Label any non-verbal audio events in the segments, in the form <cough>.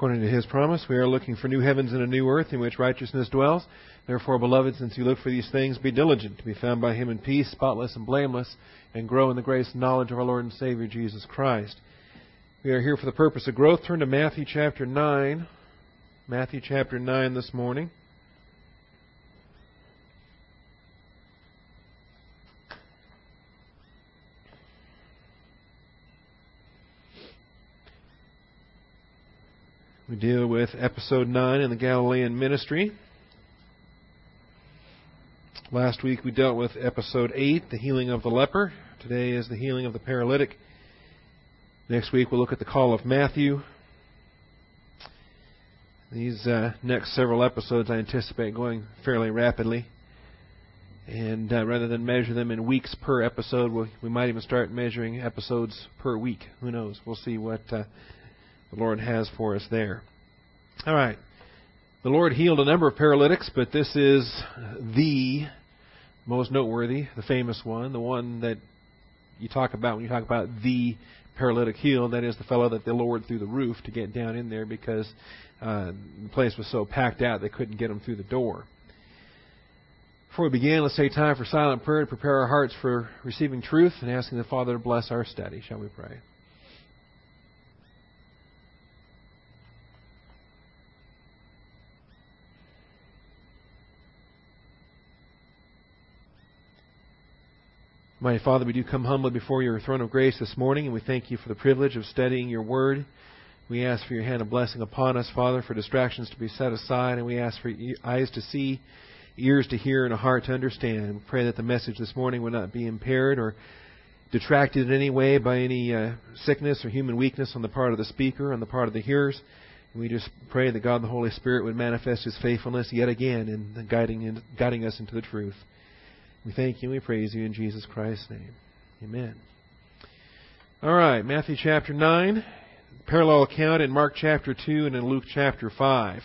According to his promise, we are looking for new heavens and a new earth in which righteousness dwells. Therefore, beloved, since you look for these things, be diligent to be found by him in peace, spotless and blameless, and grow in the grace and knowledge of our Lord and Savior Jesus Christ. We are here for the purpose of growth. Turn to Matthew chapter 9. Matthew chapter 9 this morning. Deal with episode 9 in the Galilean ministry. Last week we dealt with episode 8, the healing of the leper. Today is the healing of the paralytic. Next week we'll look at the call of Matthew. These uh, next several episodes I anticipate going fairly rapidly. And uh, rather than measure them in weeks per episode, we, we might even start measuring episodes per week. Who knows? We'll see what uh, the Lord has for us there. All right. The Lord healed a number of paralytics, but this is the most noteworthy, the famous one, the one that you talk about when you talk about the paralytic healed. That is the fellow that they lowered through the roof to get down in there because uh, the place was so packed out they couldn't get him through the door. Before we begin, let's take time for silent prayer to prepare our hearts for receiving truth and asking the Father to bless our study. Shall we pray? Mighty Father, we do come humbly before your throne of grace this morning, and we thank you for the privilege of studying your word. We ask for your hand of blessing upon us, Father, for distractions to be set aside, and we ask for eyes to see, ears to hear, and a heart to understand. We pray that the message this morning would not be impaired or detracted in any way by any uh, sickness or human weakness on the part of the speaker, on the part of the hearers. And we just pray that God the Holy Spirit would manifest His faithfulness yet again in guiding, in guiding us into the truth. We thank you and we praise you in Jesus Christ's name. Amen. All right, Matthew chapter 9, parallel account in Mark chapter 2 and in Luke chapter 5.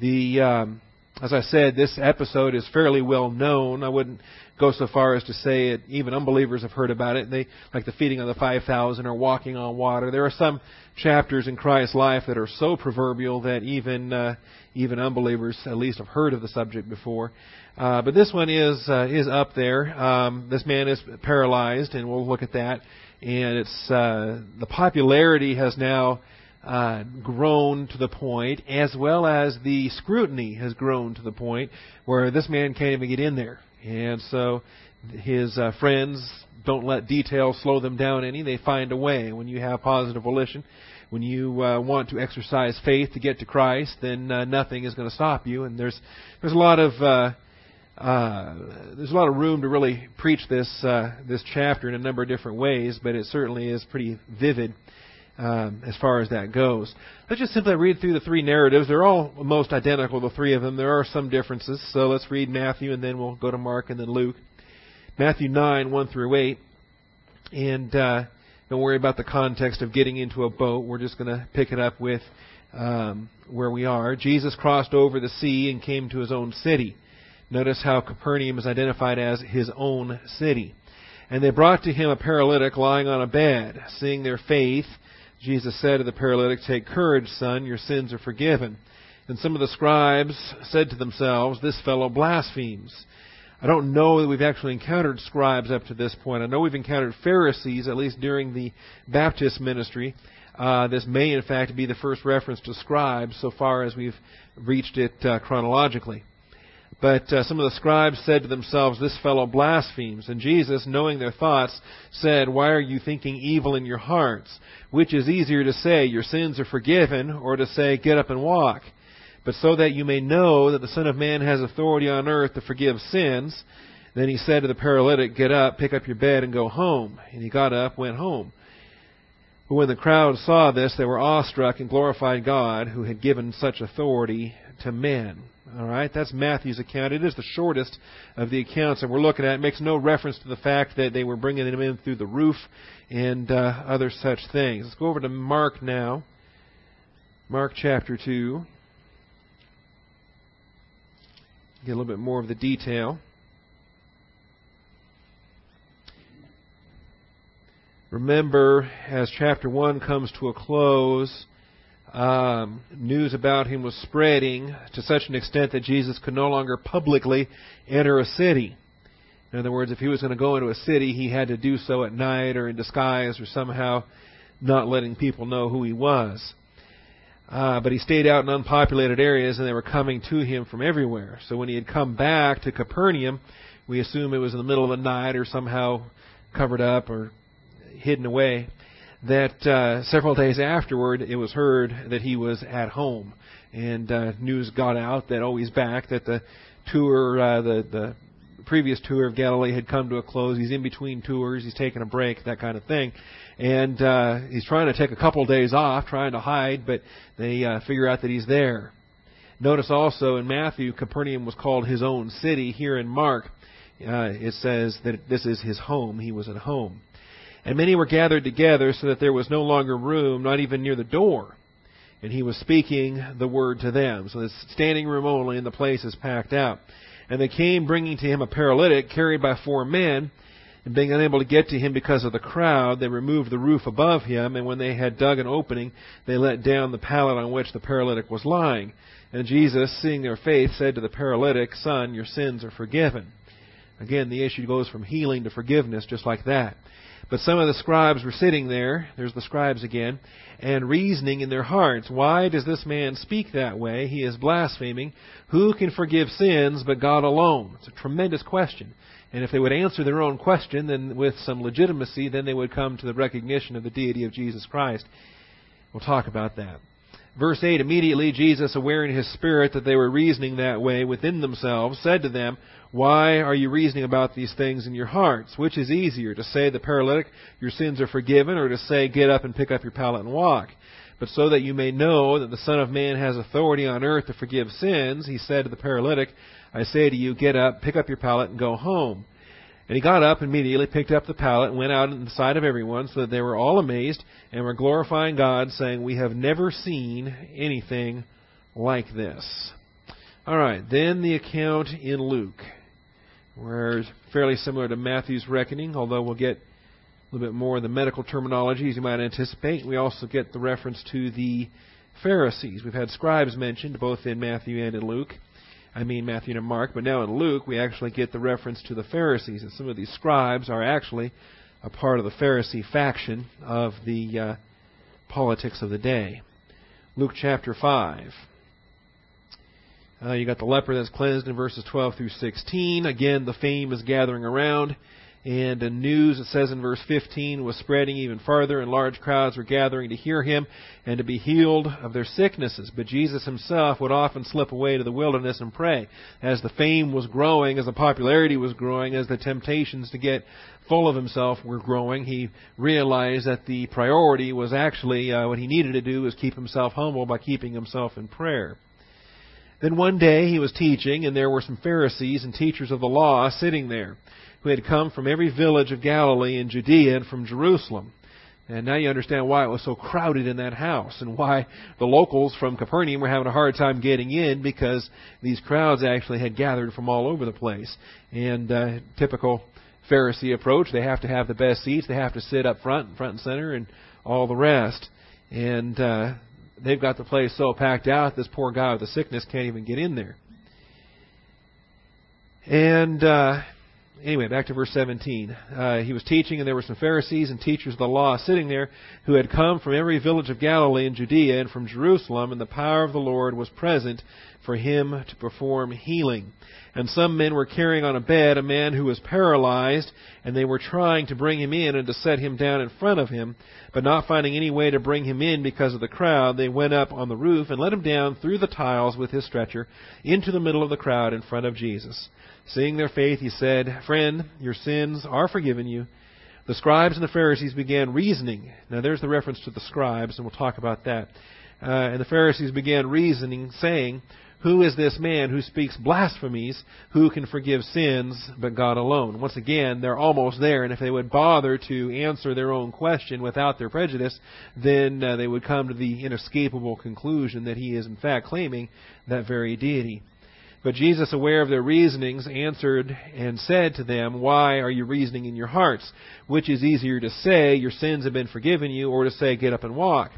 The, um, as I said, this episode is fairly well known. I wouldn't go so far as to say it. Even unbelievers have heard about it. They, like the feeding of the 5,000 or walking on water. There are some chapters in Christ's life that are so proverbial that even, uh, even unbelievers at least have heard of the subject before. Uh, but this one is uh, is up there. Um, this man is paralyzed, and we'll look at that. And it's uh, the popularity has now uh, grown to the point, as well as the scrutiny has grown to the point where this man can't even get in there. And so his uh, friends don't let details slow them down any. They find a way. When you have positive volition, when you uh, want to exercise faith to get to Christ, then uh, nothing is going to stop you. And there's there's a lot of uh, uh, there's a lot of room to really preach this uh, this chapter in a number of different ways, but it certainly is pretty vivid um, as far as that goes. Let's just simply read through the three narratives. They're all most identical, the three of them. There are some differences, so let's read Matthew and then we'll go to Mark and then Luke. Matthew nine one through eight, and uh, don't worry about the context of getting into a boat. We're just going to pick it up with um, where we are. Jesus crossed over the sea and came to his own city. Notice how Capernaum is identified as his own city. And they brought to him a paralytic lying on a bed. Seeing their faith, Jesus said to the paralytic, Take courage, son, your sins are forgiven. And some of the scribes said to themselves, This fellow blasphemes. I don't know that we've actually encountered scribes up to this point. I know we've encountered Pharisees, at least during the Baptist ministry. Uh, this may, in fact, be the first reference to scribes so far as we've reached it uh, chronologically. But uh, some of the scribes said to themselves, This fellow blasphemes. And Jesus, knowing their thoughts, said, Why are you thinking evil in your hearts? Which is easier to say, Your sins are forgiven, or to say, Get up and walk? But so that you may know that the Son of Man has authority on earth to forgive sins, then he said to the paralytic, Get up, pick up your bed, and go home. And he got up, went home. But when the crowd saw this, they were awestruck and glorified God, who had given such authority to men. All right, that's Matthew's account. It is the shortest of the accounts that we're looking at. It makes no reference to the fact that they were bringing them in through the roof and uh, other such things. Let's go over to Mark now. Mark chapter 2. Get a little bit more of the detail. Remember, as chapter 1 comes to a close, um, news about him was spreading to such an extent that Jesus could no longer publicly enter a city. In other words, if he was going to go into a city, he had to do so at night or in disguise or somehow not letting people know who he was. Uh, but he stayed out in unpopulated areas and they were coming to him from everywhere. So when he had come back to Capernaum, we assume it was in the middle of the night or somehow covered up or hidden away, that uh, several days afterward it was heard that he was at home. And uh, news got out that, oh, he's back, that the tour, uh, the, the previous tour of Galilee had come to a close. He's in between tours. He's taking a break, that kind of thing. And uh, he's trying to take a couple of days off, trying to hide, but they uh, figure out that he's there. Notice also in Matthew, Capernaum was called his own city. Here in Mark, uh, it says that this is his home. He was at home. And many were gathered together so that there was no longer room, not even near the door. And he was speaking the word to them. So it's standing room only, and the place is packed out. And they came bringing to him a paralytic carried by four men. And being unable to get to him because of the crowd, they removed the roof above him, and when they had dug an opening, they let down the pallet on which the paralytic was lying. And Jesus, seeing their faith, said to the paralytic, Son, your sins are forgiven. Again, the issue goes from healing to forgiveness, just like that. But some of the scribes were sitting there, there's the scribes again, and reasoning in their hearts, Why does this man speak that way? He is blaspheming. Who can forgive sins but God alone? It's a tremendous question. And if they would answer their own question, then with some legitimacy, then they would come to the recognition of the deity of Jesus Christ. We'll talk about that. Verse 8 Immediately Jesus, aware in his spirit that they were reasoning that way within themselves, said to them, why are you reasoning about these things in your hearts? Which is easier, to say the paralytic, your sins are forgiven, or to say, get up and pick up your pallet and walk? But so that you may know that the Son of Man has authority on earth to forgive sins, he said to the paralytic, I say to you, get up, pick up your pallet, and go home. And he got up immediately, picked up the pallet, and went out in the sight of everyone, so that they were all amazed, and were glorifying God, saying, We have never seen anything like this. All right, then the account in Luke where it's fairly similar to Matthew's reckoning, although we'll get a little bit more of the medical terminology as you might anticipate. We also get the reference to the Pharisees. We've had scribes mentioned both in Matthew and in Luke. I mean Matthew and Mark, but now in Luke we actually get the reference to the Pharisees, and some of these scribes are actually a part of the Pharisee faction of the uh, politics of the day. Luke chapter 5. Uh, you got the leper that's cleansed in verses 12 through 16. Again, the fame is gathering around. And the news, it says in verse 15, was spreading even farther, and large crowds were gathering to hear him and to be healed of their sicknesses. But Jesus himself would often slip away to the wilderness and pray. As the fame was growing, as the popularity was growing, as the temptations to get full of himself were growing, he realized that the priority was actually uh, what he needed to do was keep himself humble by keeping himself in prayer. Then one day he was teaching, and there were some Pharisees and teachers of the law sitting there, who had come from every village of Galilee and Judea and from Jerusalem. And now you understand why it was so crowded in that house and why the locals from Capernaum were having a hard time getting in because these crowds actually had gathered from all over the place. And uh, typical Pharisee approach, they have to have the best seats, they have to sit up front, and front and center, and all the rest. And uh, they've got the place so packed out, this poor guy with the sickness can't even get in there. And uh, anyway, back to verse 17. Uh, he was teaching, and there were some Pharisees and teachers of the law sitting there who had come from every village of Galilee and Judea and from Jerusalem, and the power of the Lord was present for him to perform healing. And some men were carrying on a bed a man who was paralyzed, and they were trying to bring him in and to set him down in front of him. But not finding any way to bring him in because of the crowd, they went up on the roof and let him down through the tiles with his stretcher into the middle of the crowd in front of Jesus. Seeing their faith, he said, Friend, your sins are forgiven you. The scribes and the Pharisees began reasoning. Now, there's the reference to the scribes, and we'll talk about that. Uh, and the Pharisees began reasoning, saying, who is this man who speaks blasphemies? Who can forgive sins but God alone? Once again, they're almost there, and if they would bother to answer their own question without their prejudice, then uh, they would come to the inescapable conclusion that he is in fact claiming that very deity. But Jesus, aware of their reasonings, answered and said to them, Why are you reasoning in your hearts? Which is easier to say, Your sins have been forgiven you, or to say, Get up and walk?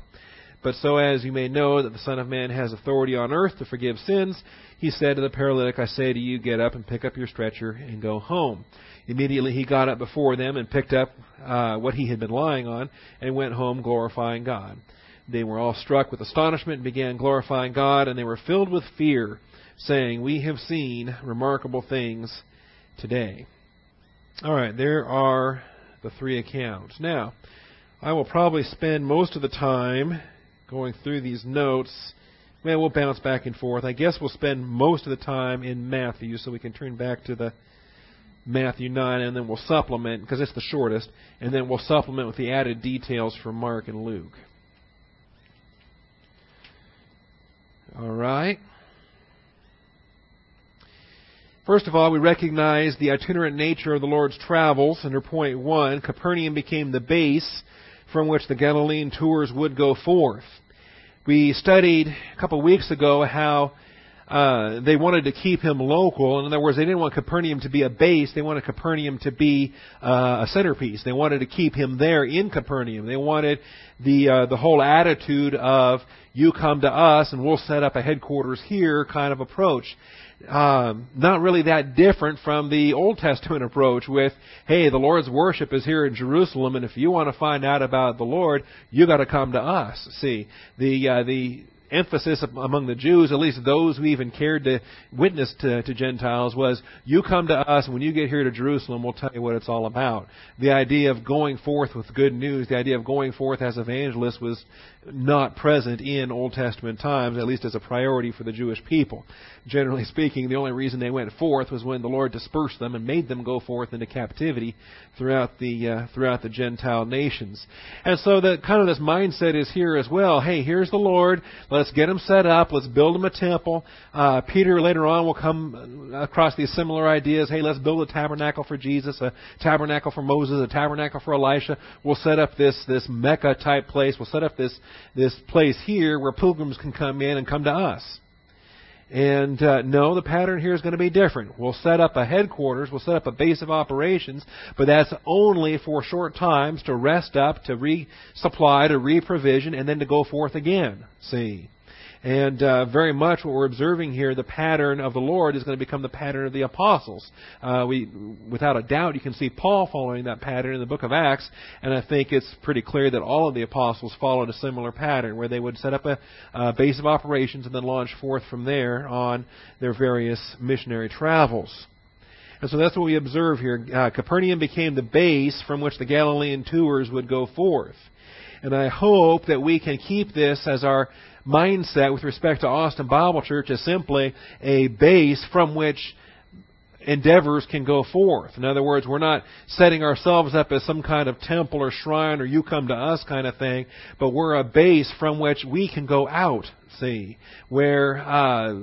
But so as you may know that the Son of Man has authority on earth to forgive sins, he said to the paralytic, I say to you, get up and pick up your stretcher and go home. Immediately he got up before them and picked up uh, what he had been lying on and went home glorifying God. They were all struck with astonishment and began glorifying God, and they were filled with fear, saying, We have seen remarkable things today. All right, there are the three accounts. Now, I will probably spend most of the time going through these notes. Well, we'll bounce back and forth. I guess we'll spend most of the time in Matthew, so we can turn back to the Matthew 9, and then we'll supplement, because it's the shortest, and then we'll supplement with the added details from Mark and Luke. All right. First of all, we recognize the itinerant nature of the Lord's travels. Under point one, Capernaum became the base from which the Galilean tours would go forth. We studied a couple of weeks ago how uh, they wanted to keep him local. In other words, they didn't want Capernaum to be a base. They wanted Capernaum to be uh, a centerpiece. They wanted to keep him there in Capernaum. They wanted the uh, the whole attitude of you come to us and we'll set up a headquarters here kind of approach um, not really that different from the Old Testament <laughs> approach with, hey, the Lord's worship is here in Jerusalem, and if you want to find out about the Lord, you got to come to us. See, the uh, the emphasis among the Jews, at least those who even cared to witness to, to Gentiles, was you come to us, when you get here to Jerusalem, we'll tell you what it's all about. The idea of going forth with good news, the idea of going forth as evangelists was not present in Old Testament times, at least as a priority for the Jewish people generally speaking, the only reason they went forth was when the Lord dispersed them and made them go forth into captivity throughout the uh, throughout the Gentile nations. And so that kind of this mindset is here as well. Hey, here's the Lord. Let's get him set up. Let's build him a temple. Uh, Peter later on will come across these similar ideas. Hey, let's build a tabernacle for Jesus, a tabernacle for Moses, a tabernacle for Elisha. We'll set up this this Mecca type place. We'll set up this this place here where pilgrims can come in and come to us. And uh, no, the pattern here is going to be different. We'll set up a headquarters, we'll set up a base of operations, but that's only for short times to rest up, to resupply, to reprovision, and then to go forth again. See? And uh, very much what we're observing here, the pattern of the Lord is going to become the pattern of the apostles. Uh, we, without a doubt, you can see Paul following that pattern in the book of Acts, and I think it's pretty clear that all of the apostles followed a similar pattern, where they would set up a, a base of operations and then launch forth from there on their various missionary travels. And so that's what we observe here. Uh, Capernaum became the base from which the Galilean tours would go forth. And I hope that we can keep this as our mindset with respect to Austin Bible Church as simply a base from which endeavors can go forth. In other words, we're not setting ourselves up as some kind of temple or shrine or you come to us kind of thing, but we're a base from which we can go out, see, where uh,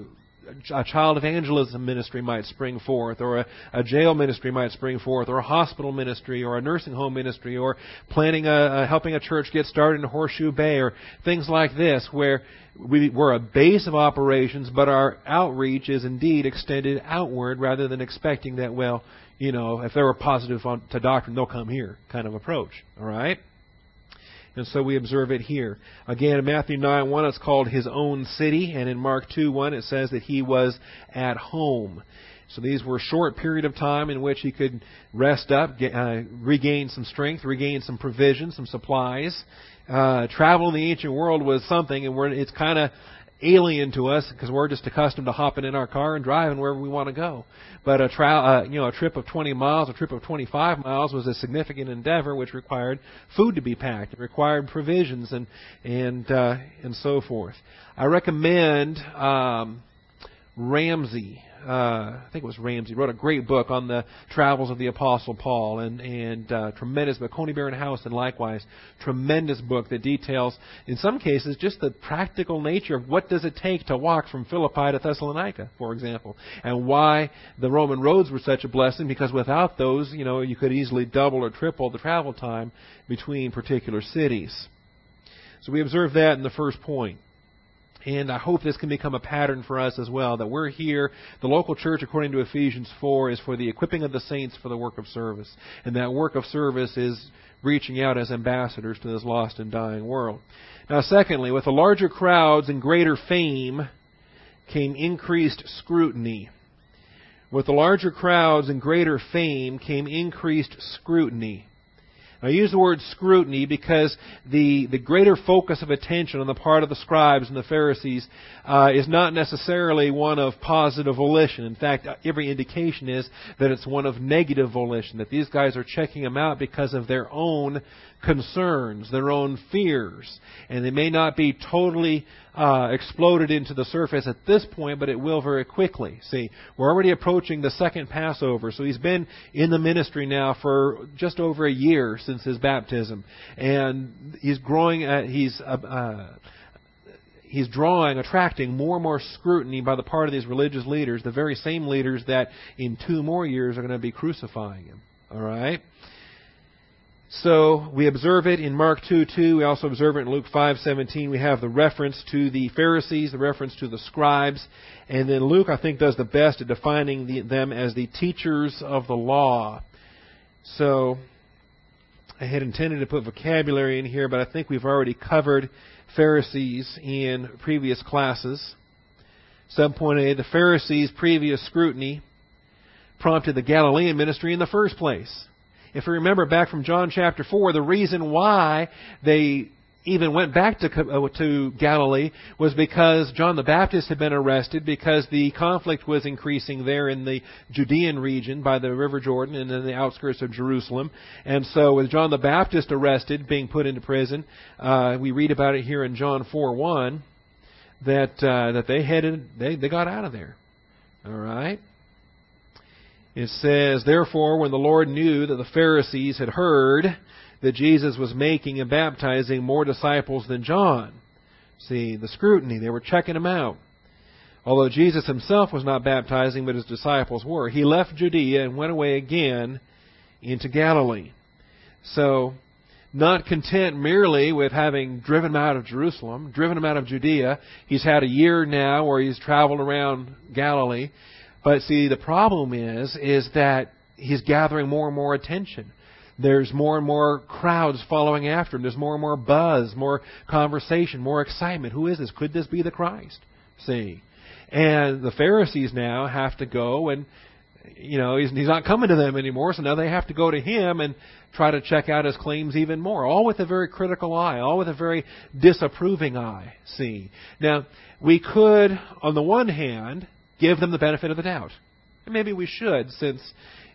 a child evangelism ministry might spring forth, or a, a, jail ministry might spring forth, or a hospital ministry, or a nursing home ministry, or planning a, a helping a church get started in Horseshoe Bay, or things like this, where we, we're a base of operations, but our outreach is indeed extended outward rather than expecting that, well, you know, if they were positive on, to doctrine, they'll come here kind of approach. All right? And so we observe it here. Again, in Matthew 9 1, it's called his own city, and in Mark 2 1, it says that he was at home. So these were short period of time in which he could rest up, get, uh, regain some strength, regain some provisions, some supplies. Uh, travel in the ancient world was something, and we're, it's kind of alien to us because we're just accustomed to hopping in our car and driving wherever we want to go. But a trial, uh, you know, a trip of 20 miles, a trip of 25 miles was a significant endeavor, which required food to be packed, it required provisions and and uh, and so forth. I recommend um, Ramsay uh, I think it was Ramsay, wrote a great book on the travels of the Apostle Paul, and and uh, tremendous book. Conybeare Howson, and likewise, tremendous book that details, in some cases, just the practical nature of what does it take to walk from Philippi to Thessalonica, for example, and why the Roman roads were such a blessing. Because without those, you know, you could easily double or triple the travel time between particular cities. So we observe that in the first point. And I hope this can become a pattern for us as well, that we're here, the local church, according to Ephesians 4, is for the equipping of the saints for the work of service. And that work of service is reaching out as ambassadors to this lost and dying world. Now, secondly, with the larger crowds and greater fame came increased scrutiny. With the larger crowds and greater fame came increased scrutiny. I use the word scrutiny because the, the greater focus of attention on the part of the scribes and the Pharisees uh, is not necessarily one of positive volition. In fact, every indication is that it's one of negative volition, that these guys are checking them out because of their own concerns, their own fears. And they may not be totally uh, exploded into the surface at this point, but it will very quickly. See, we're already approaching the second Passover, so he's been in the ministry now for just over a year since his baptism, and he's growing. At, he's uh, uh, he's drawing, attracting more and more scrutiny by the part of these religious leaders, the very same leaders that in two more years are going to be crucifying him. All right. So we observe it in Mark 2 2. We also observe it in Luke five seventeen. We have the reference to the Pharisees, the reference to the scribes. And then Luke, I think, does the best at defining the, them as the teachers of the law. So I had intended to put vocabulary in here, but I think we've already covered Pharisees in previous classes. Subpoint A The Pharisees' previous scrutiny prompted the Galilean ministry in the first place. If you remember back from John chapter 4, the reason why they even went back to, uh, to Galilee was because John the Baptist had been arrested because the conflict was increasing there in the Judean region by the River Jordan and in the outskirts of Jerusalem. And so with John the Baptist arrested, being put into prison, uh, we read about it here in John 4 1 that, uh, that they headed, they, they got out of there. All right? It says, Therefore, when the Lord knew that the Pharisees had heard that Jesus was making and baptizing more disciples than John, see, the scrutiny, they were checking him out. Although Jesus himself was not baptizing, but his disciples were, he left Judea and went away again into Galilee. So, not content merely with having driven him out of Jerusalem, driven him out of Judea, he's had a year now where he's traveled around Galilee. But see, the problem is, is that he's gathering more and more attention. There's more and more crowds following after him. There's more and more buzz, more conversation, more excitement. Who is this? Could this be the Christ? See? And the Pharisees now have to go and, you know, he's, he's not coming to them anymore, so now they have to go to him and try to check out his claims even more. All with a very critical eye, all with a very disapproving eye. See? Now, we could, on the one hand, give them the benefit of the doubt. And maybe we should, since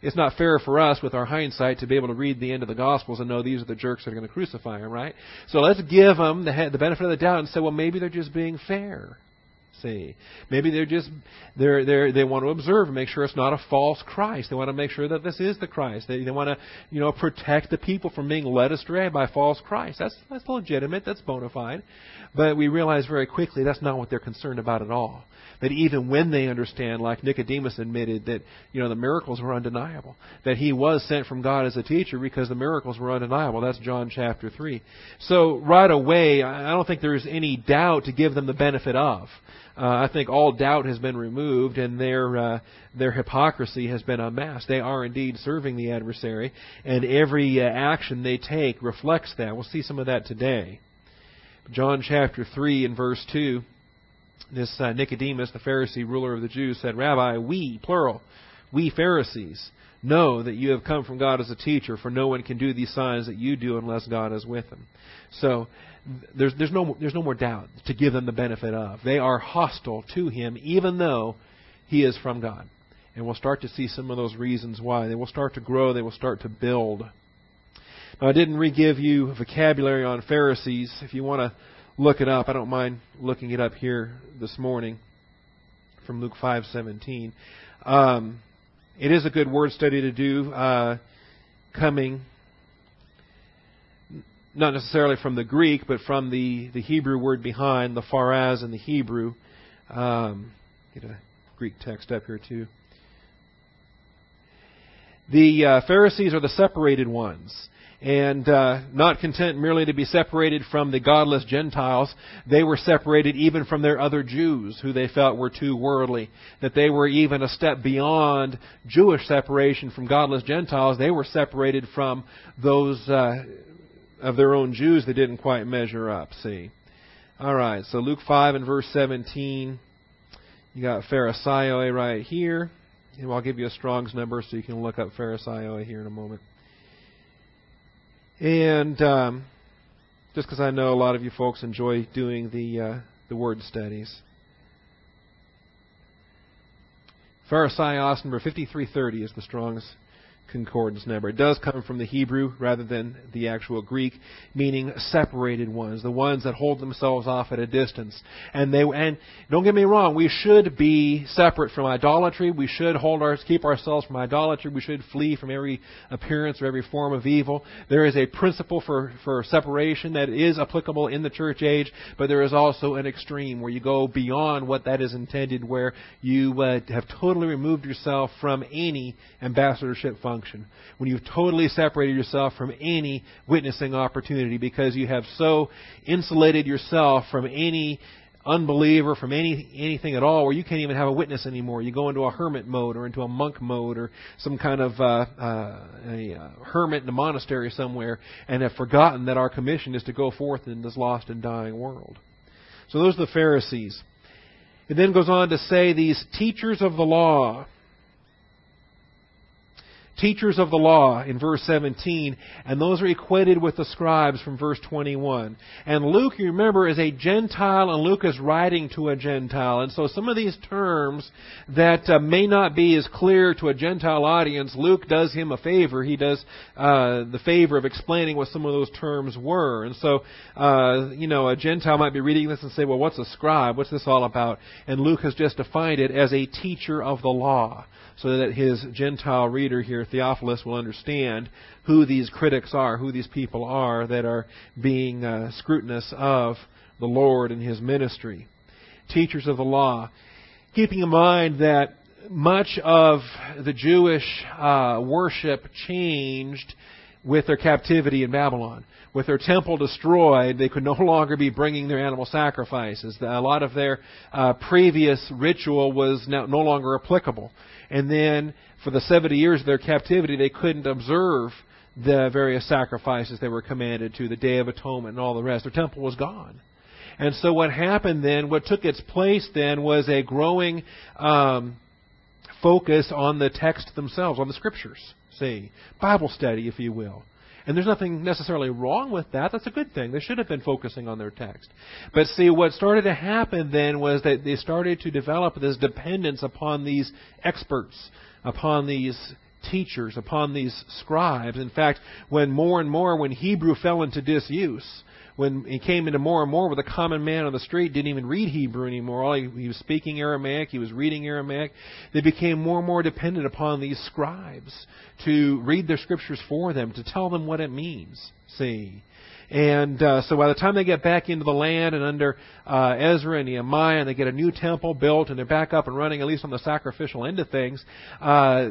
it's not fair for us with our hindsight to be able to read the end of the Gospels and know these are the jerks that are going to crucify him, right? So let's give them the, the benefit of the doubt and say, well, maybe they're just being fair. See, maybe they're just they're they they want to observe and make sure it's not a false Christ. They want to make sure that this is the Christ. They they want to you know protect the people from being led astray by false Christ. That's that's legitimate. That's bona fide. But we realize very quickly that's not what they're concerned about at all that even when they understand, like Nicodemus admitted, that you know the miracles were undeniable, that he was sent from God as a teacher because the miracles were undeniable. That's John chapter three. So right away, I don't think there's any doubt to give them the benefit of. Uh, I think all doubt has been removed and their uh, their hypocrisy has been unmasked. They are indeed serving the adversary, and every uh, action they take reflects that. We'll see some of that today. John chapter three and verse two this uh, Nicodemus, the Pharisee ruler of the Jews, said, Rabbi, we, plural, we Pharisees, know that you have come from God as a teacher, for no one can do these signs that you do unless God is with him. So there's, there's, no, there's no more doubt to give them the benefit of. They are hostile to him, even though he is from God. And we'll start to see some of those reasons why. They will start to grow, they will start to build. Now, I didn't re give you vocabulary on Pharisees. If you want to look it up. I don't mind looking it up here this morning from Luke 5:17. Um, it is a good word study to do, uh, coming not necessarily from the Greek, but from the, the Hebrew word behind, the pharaz in the Hebrew. Um, get a Greek text up here too. The uh, Pharisees are the separated ones. And uh, not content merely to be separated from the godless Gentiles, they were separated even from their other Jews, who they felt were too worldly. That they were even a step beyond Jewish separation from godless Gentiles. They were separated from those uh, of their own Jews that didn't quite measure up. See. All right. So Luke five and verse seventeen. You got Pharisaioi right here. And I'll give you a Strong's number so you can look up Pharisaioi here in a moment. And um, just because I know a lot of you folks enjoy doing the uh, the word studies. Pharisaios number 5330 is the Strong's concordance number. It does come from the Hebrew rather than the actual Greek, meaning separated ones, the ones that hold themselves off at a distance. And they and don't get me wrong, we should be separate from idolatry. We should hold our keep ourselves from idolatry. We should flee from every appearance or every form of evil. There is a principle for for separation that is applicable in the church age, but there is also an extreme where you go beyond what that is intended, where you uh, have totally removed yourself from any ambassadorship function function. When you've totally separated yourself from any witnessing opportunity because you have so insulated yourself from any unbeliever, from any anything at all, where you can't even have a witness anymore. You go into a hermit mode or into a monk mode or some kind of uh, uh, a uh, hermit in a monastery somewhere, and have forgotten that our commission is to go forth in this lost and dying world. So those are the Pharisees. It then goes on to say these teachers of the law teachers of the law in verse 17, and those are equated with the scribes from verse 21. And Luke, you remember, is a Gentile, and Luke is writing to a Gentile. And so some of these terms that uh, may not be as clear to a Gentile audience, Luke does him a favor. He does uh, the favor of explaining what some of those terms were. And so, uh, you know, a Gentile might be reading this and say, well, what's a scribe? What's this all about? And Luke has just defined it as a teacher of the law so that his Gentile reader here, Theophilus, will understand who these critics are, who these people are that are being uh, scrutinous of the Lord and his ministry. Teachers of the law. Keeping in mind that much of the Jewish uh, worship changed with their captivity in Babylon. With their temple destroyed, they could no <laughs> longer be bringing their animal sacrifices. A lot of their uh, previous ritual was no, no longer applicable. And then for the 70 years of their captivity, they couldn't observe the various sacrifices they were commanded to, the Day of Atonement and all the rest. Their temple was gone. And so what happened then, what took its place then was a growing um, focus on the text themselves, on the scriptures. See, Bible study, if you will. And there's nothing necessarily wrong with that. That's a good thing. They should have been focusing on their text. But see, what started to happen then was that they started to develop this dependence upon these experts, upon these teachers, upon these scribes. In fact, when more and more, when Hebrew fell into disuse, when he came into more and more with a common man on the street didn't even read Hebrew anymore. All he, he was speaking Aramaic, he was reading Aramaic. They became more and more dependent upon these scribes to read their scriptures for them, to tell them what it means. See, and uh, so by the time they get back into the land and under uh, Ezra and Nehemiah, and they get a new temple built and they're back up and running, at least on the sacrificial end of things, uh,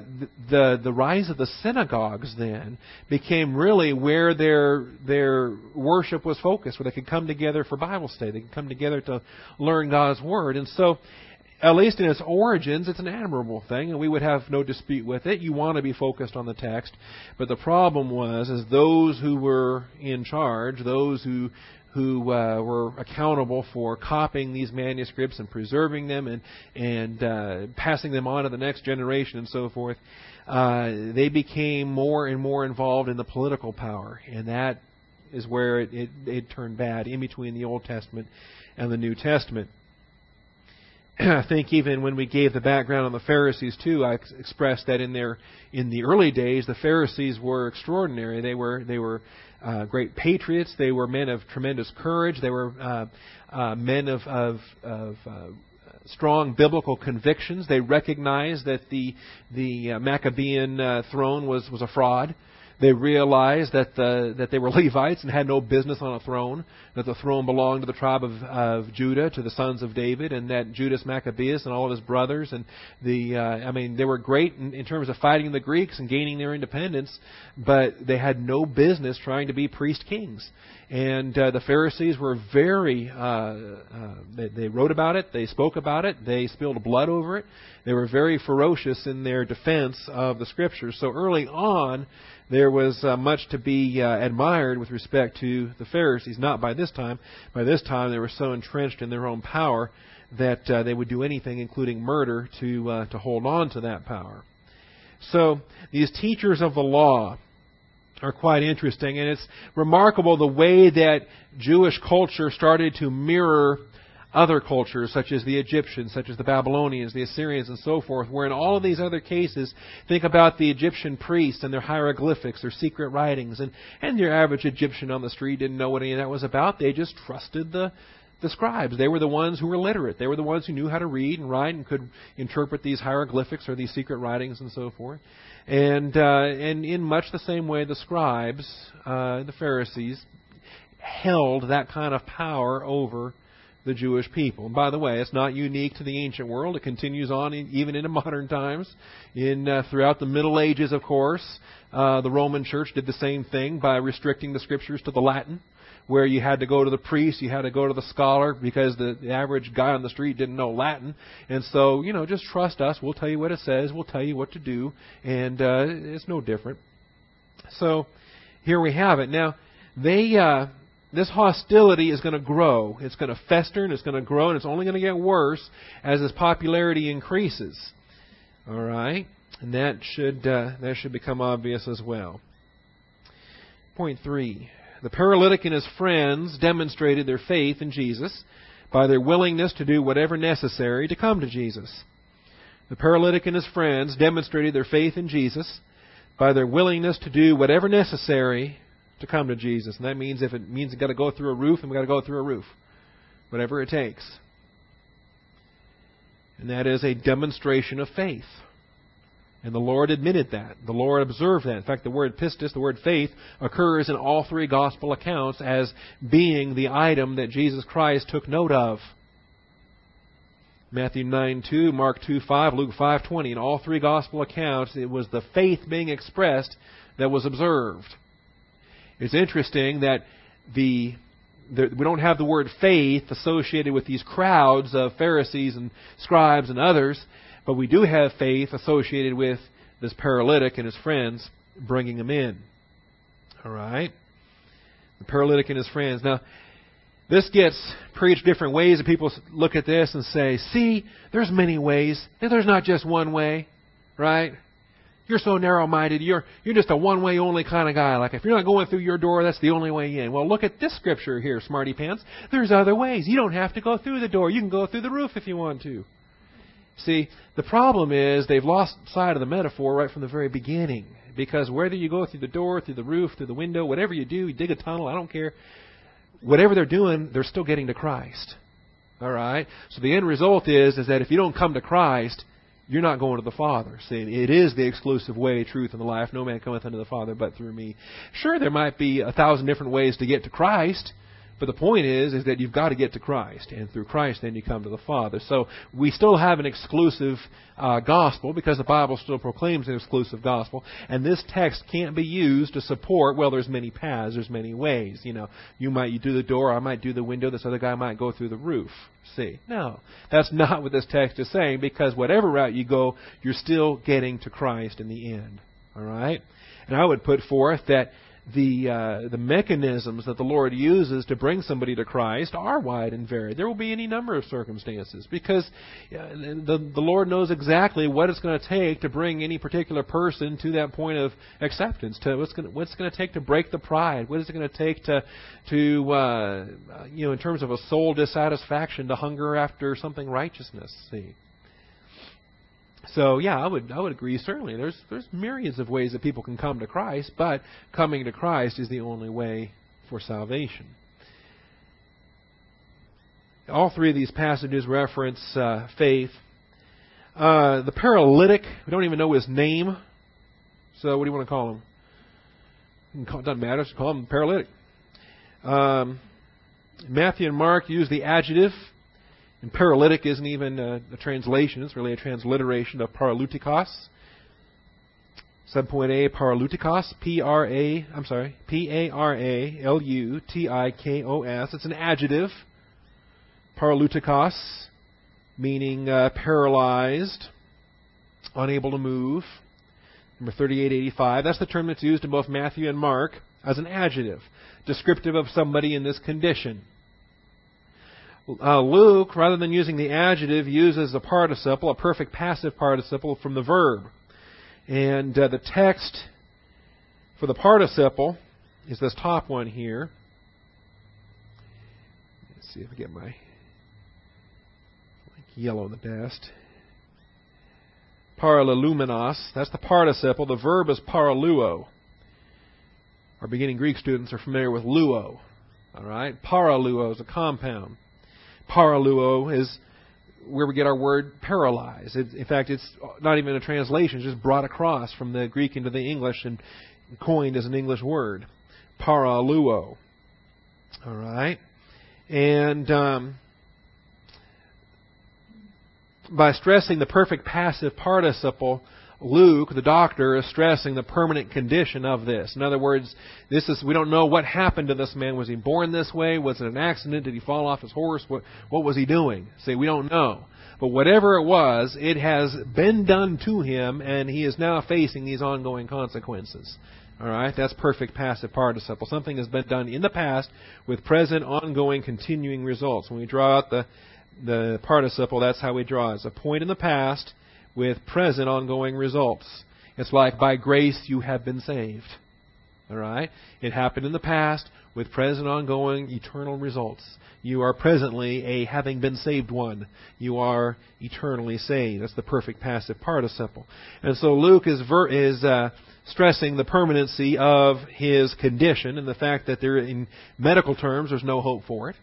the the rise of the synagogues then became really where their their worship was focused, where they could come together for Bible study, they could come together to learn God's word, and so at least in its origins, it's an admirable thing, and we would have no dispute with it. You want to be focused on the text, but the problem was, is those who were in charge, those who who uh, were accountable for copying these manuscripts and preserving them and and uh, passing them on to the next generation and so forth, uh, they became more and more involved in the political power, and that is where it, it, it turned bad in between the Old Testament and the New Testament. <clears throat> I think even when we gave the background on the Pharisees too, I expressed that in their in the early days, the Pharisees were extraordinary. They were they were uh, great patriots. They were men of tremendous courage. They were uh, uh, men of of, of uh, strong biblical convictions. They recognized that the the uh, Maccabean uh, throne was was a fraud They realized that the, that they were <laughs> Levites and had no business on a throne. That the throne belonged to the tribe of, of Judah, to the sons of David, and that Judas Maccabeus and all of his brothers and the uh, I mean they were great in, in terms of fighting the Greeks and gaining their independence, but they had no business trying to be priest kings. And uh, the Pharisees were very, uh, uh, they, they wrote about it, they spoke about it, they spilled blood over it. They were very ferocious in their defense of the Scriptures. So early on, there was uh, much to be uh, admired with respect to the Pharisees. Not by this time. By this time, they were so entrenched in their own power that uh, they would do anything, including murder, to uh, to hold on to that power. So these teachers of the law are quite interesting, and it's remarkable the way that Jewish culture started to mirror other cultures, such as the Egyptians, such as the Babylonians, the Assyrians, and so forth, where in all of these other cases, think about the Egyptian priests and their hieroglyphics, their secret writings, and, and your average Egyptian on the street didn't know what any of that was about. They just trusted the, the scribes. They were the ones who were literate. They were the ones who knew how to read and write and could interpret these hieroglyphics or these secret writings and so forth. And, uh, and in much the same way, the scribes, uh, the Pharisees, held that kind of power over the Jewish people. And by the way, it's not unique to the ancient world. It continues on in, even into <laughs> modern times. In uh, throughout the Middle Ages, of course, uh, the Roman Church did the same thing by restricting the Scriptures to the Latin, where you had to go to the priest, you had to go to the scholar because the, the average guy on the street didn't know Latin. And so, you know, just trust us. We'll tell you what it says. We'll tell you what to do, and uh, it's no different. So, here we have it. Now, they. Uh, this hostility is going to grow. It's going to fester and it's going to grow and it's only going to get worse as its popularity increases. All right, and that should uh, that should become obvious as well. Point three: the paralytic and his friends demonstrated their faith in Jesus by their willingness to do whatever necessary to come to Jesus. The paralytic and his friends demonstrated their faith in Jesus by their willingness to do whatever necessary to come to Jesus. And that means if it means you've got to go through a roof, then we've got to go through a roof. Whatever it takes. And that is a demonstration of faith. And the Lord admitted that. The Lord observed that. In fact, the word pistis, the word faith, occurs in all three gospel accounts as being the item that Jesus Christ took note of. Matthew 9 2, Mark 2 5, Luke 5 20. In all three gospel accounts, it was the faith being expressed that was observed. It's interesting that the, the, we don't have the word faith associated with these crowds of Pharisees and scribes and others, but we do have faith associated with this paralytic and his friends bringing him in. All right? The paralytic and his friends. Now, this gets preached different ways, and people look at this and say, see, there's many ways. There's not just one way, right? You're so narrow minded. You're, you're just a one way only kind of guy. Like, if you're not going through your door, that's the only way in. Well, look at this scripture here, smarty pants. There's other ways. You don't have to go through the door. You can go through the roof if you want to. See, the problem is they've lost sight of the metaphor right from the very beginning. Because whether you go through the door, through the roof, through the window, whatever you do, you dig a tunnel, I don't care. Whatever they're doing, they're still getting to Christ. All right? So the end result is, is that if you don't come to Christ, you're not going to the Father. See, it is the exclusive way, truth, and the life. No man cometh unto the Father but through me. Sure, there might be a thousand different ways to get to Christ, but the point is, is that you've got to get to Christ, and through Christ, then you come to the Father. So we still have an exclusive uh, gospel because the Bible still proclaims an exclusive gospel, and this text can't be used to support. Well, there's many paths, there's many ways. You know, you might you do the door, I might do the window, this other guy might go through the roof. See, no, that's <laughs> not what this text is saying because whatever route you go, you're still getting to Christ in the end. All right, and I would put forth that the uh, the mechanisms that the Lord uses to bring somebody to Christ are wide and varied. There will be any number of circumstances because uh, the the Lord knows exactly what it's going to take to bring any particular person to that point of acceptance. To what's going to, what's going to take to break the pride. What is it going to take to to uh, you know in terms of a soul dissatisfaction to hunger after something righteousness. See. So yeah, I would I would agree certainly. There's there's myriads of ways that people can come to Christ, but coming to Christ is the only way for salvation. All three of these passages reference uh, faith. Uh, the paralytic, we don't even know his name. So what do you want to call him? It doesn't matter. Just call him paralytic. Um, Matthew and Mark use the adjective, and paralytic isn't even a, a translation. It's really a transliteration of paralutikos. Subpoint A, paralutikos, P-R-A, I'm sorry, P-A-R-A-L-U-T-I-K-O-S. It's an adjective. Paralutikos, meaning uh, paralyzed, unable to move. Number 3885. That's the term that's used in both Matthew and Mark as an adjective, descriptive of somebody in this condition. Uh, Luke, rather than using the adjective, uses a participle, a perfect passive participle from the verb. And uh, the text for the participle is this top one here. Let's see if I get my yellow the best. Paralelumenos, that's the participle. The verb is paraluo. Our beginning Greek students are familiar with luo. All right? Paraluo is a compound. Paraluo is where we get our word paralyzed. It, in fact, it's not even a translation, it's just brought across from the Greek into the English and coined as an English word. Paraluo. All right? And um, by stressing the perfect passive participle, Luke, the doctor, is stressing the permanent condition of this. In other words, this is we don't know what happened to this man. Was he born this way? Was it an accident? Did he fall off his horse? What what was he doing? See, we don't know. But whatever it was, it has been done to him, and he is now facing these ongoing consequences. All right, that's perfect passive participle. Something has been done in the past with present, ongoing, continuing results. When we draw out the the participle, that's how we draw it. It's a point in the past with present ongoing results. It's like, by grace you have been saved. All right? It happened in the past with present ongoing eternal results. You are presently a having been saved one. You are eternally saved. That's the perfect passive participle. And so Luke is, ver- is uh, stressing the permanency of his condition and the fact that there, in medical terms, there's no hope for it.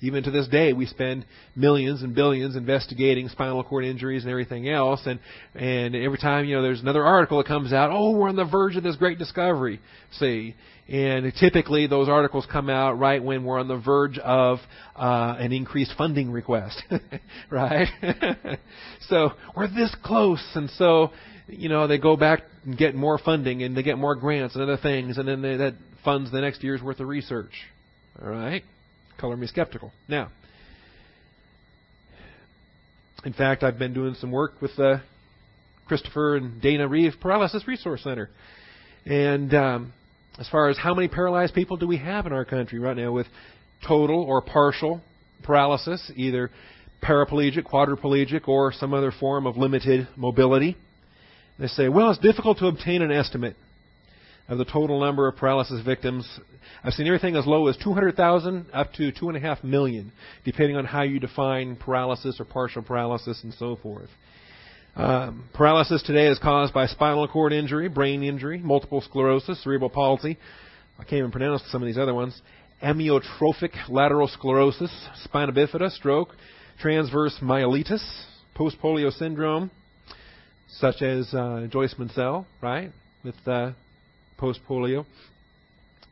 Even to this day, we spend millions and billions investigating spinal cord injuries and everything else. And, and every time, you know, there's another article that comes out, oh, we're on the verge of this great discovery. See? And typically those articles come out right when we're on the verge of uh, an increased funding request. <laughs> right? <laughs> so we're this close. And so, you know, they go back and get more funding and they get more grants and other things. And then they, that funds the next year's worth of research. All right? Color me skeptical. Now, in fact, I've been doing some work with the Christopher and Dana Reeve Paralysis Resource Center. And um, as far as how many paralyzed people do we have in our country right now with total or partial paralysis, either paraplegic, quadriplegic, or some other form of limited mobility? They say, well, it's difficult to obtain an estimate of the total number of paralysis victims. I've seen everything as low as 200,000 up to 2.5 million, depending on how you define paralysis or partial paralysis and so forth. Um, paralysis today is caused by spinal cord injury, brain injury, multiple sclerosis, cerebral palsy. I can't even pronounce some of these other ones. Amyotrophic lateral sclerosis, spina bifida, stroke, transverse myelitis, post polio syndrome, such as uh, Joyce Mansell, right, with uh, post polio,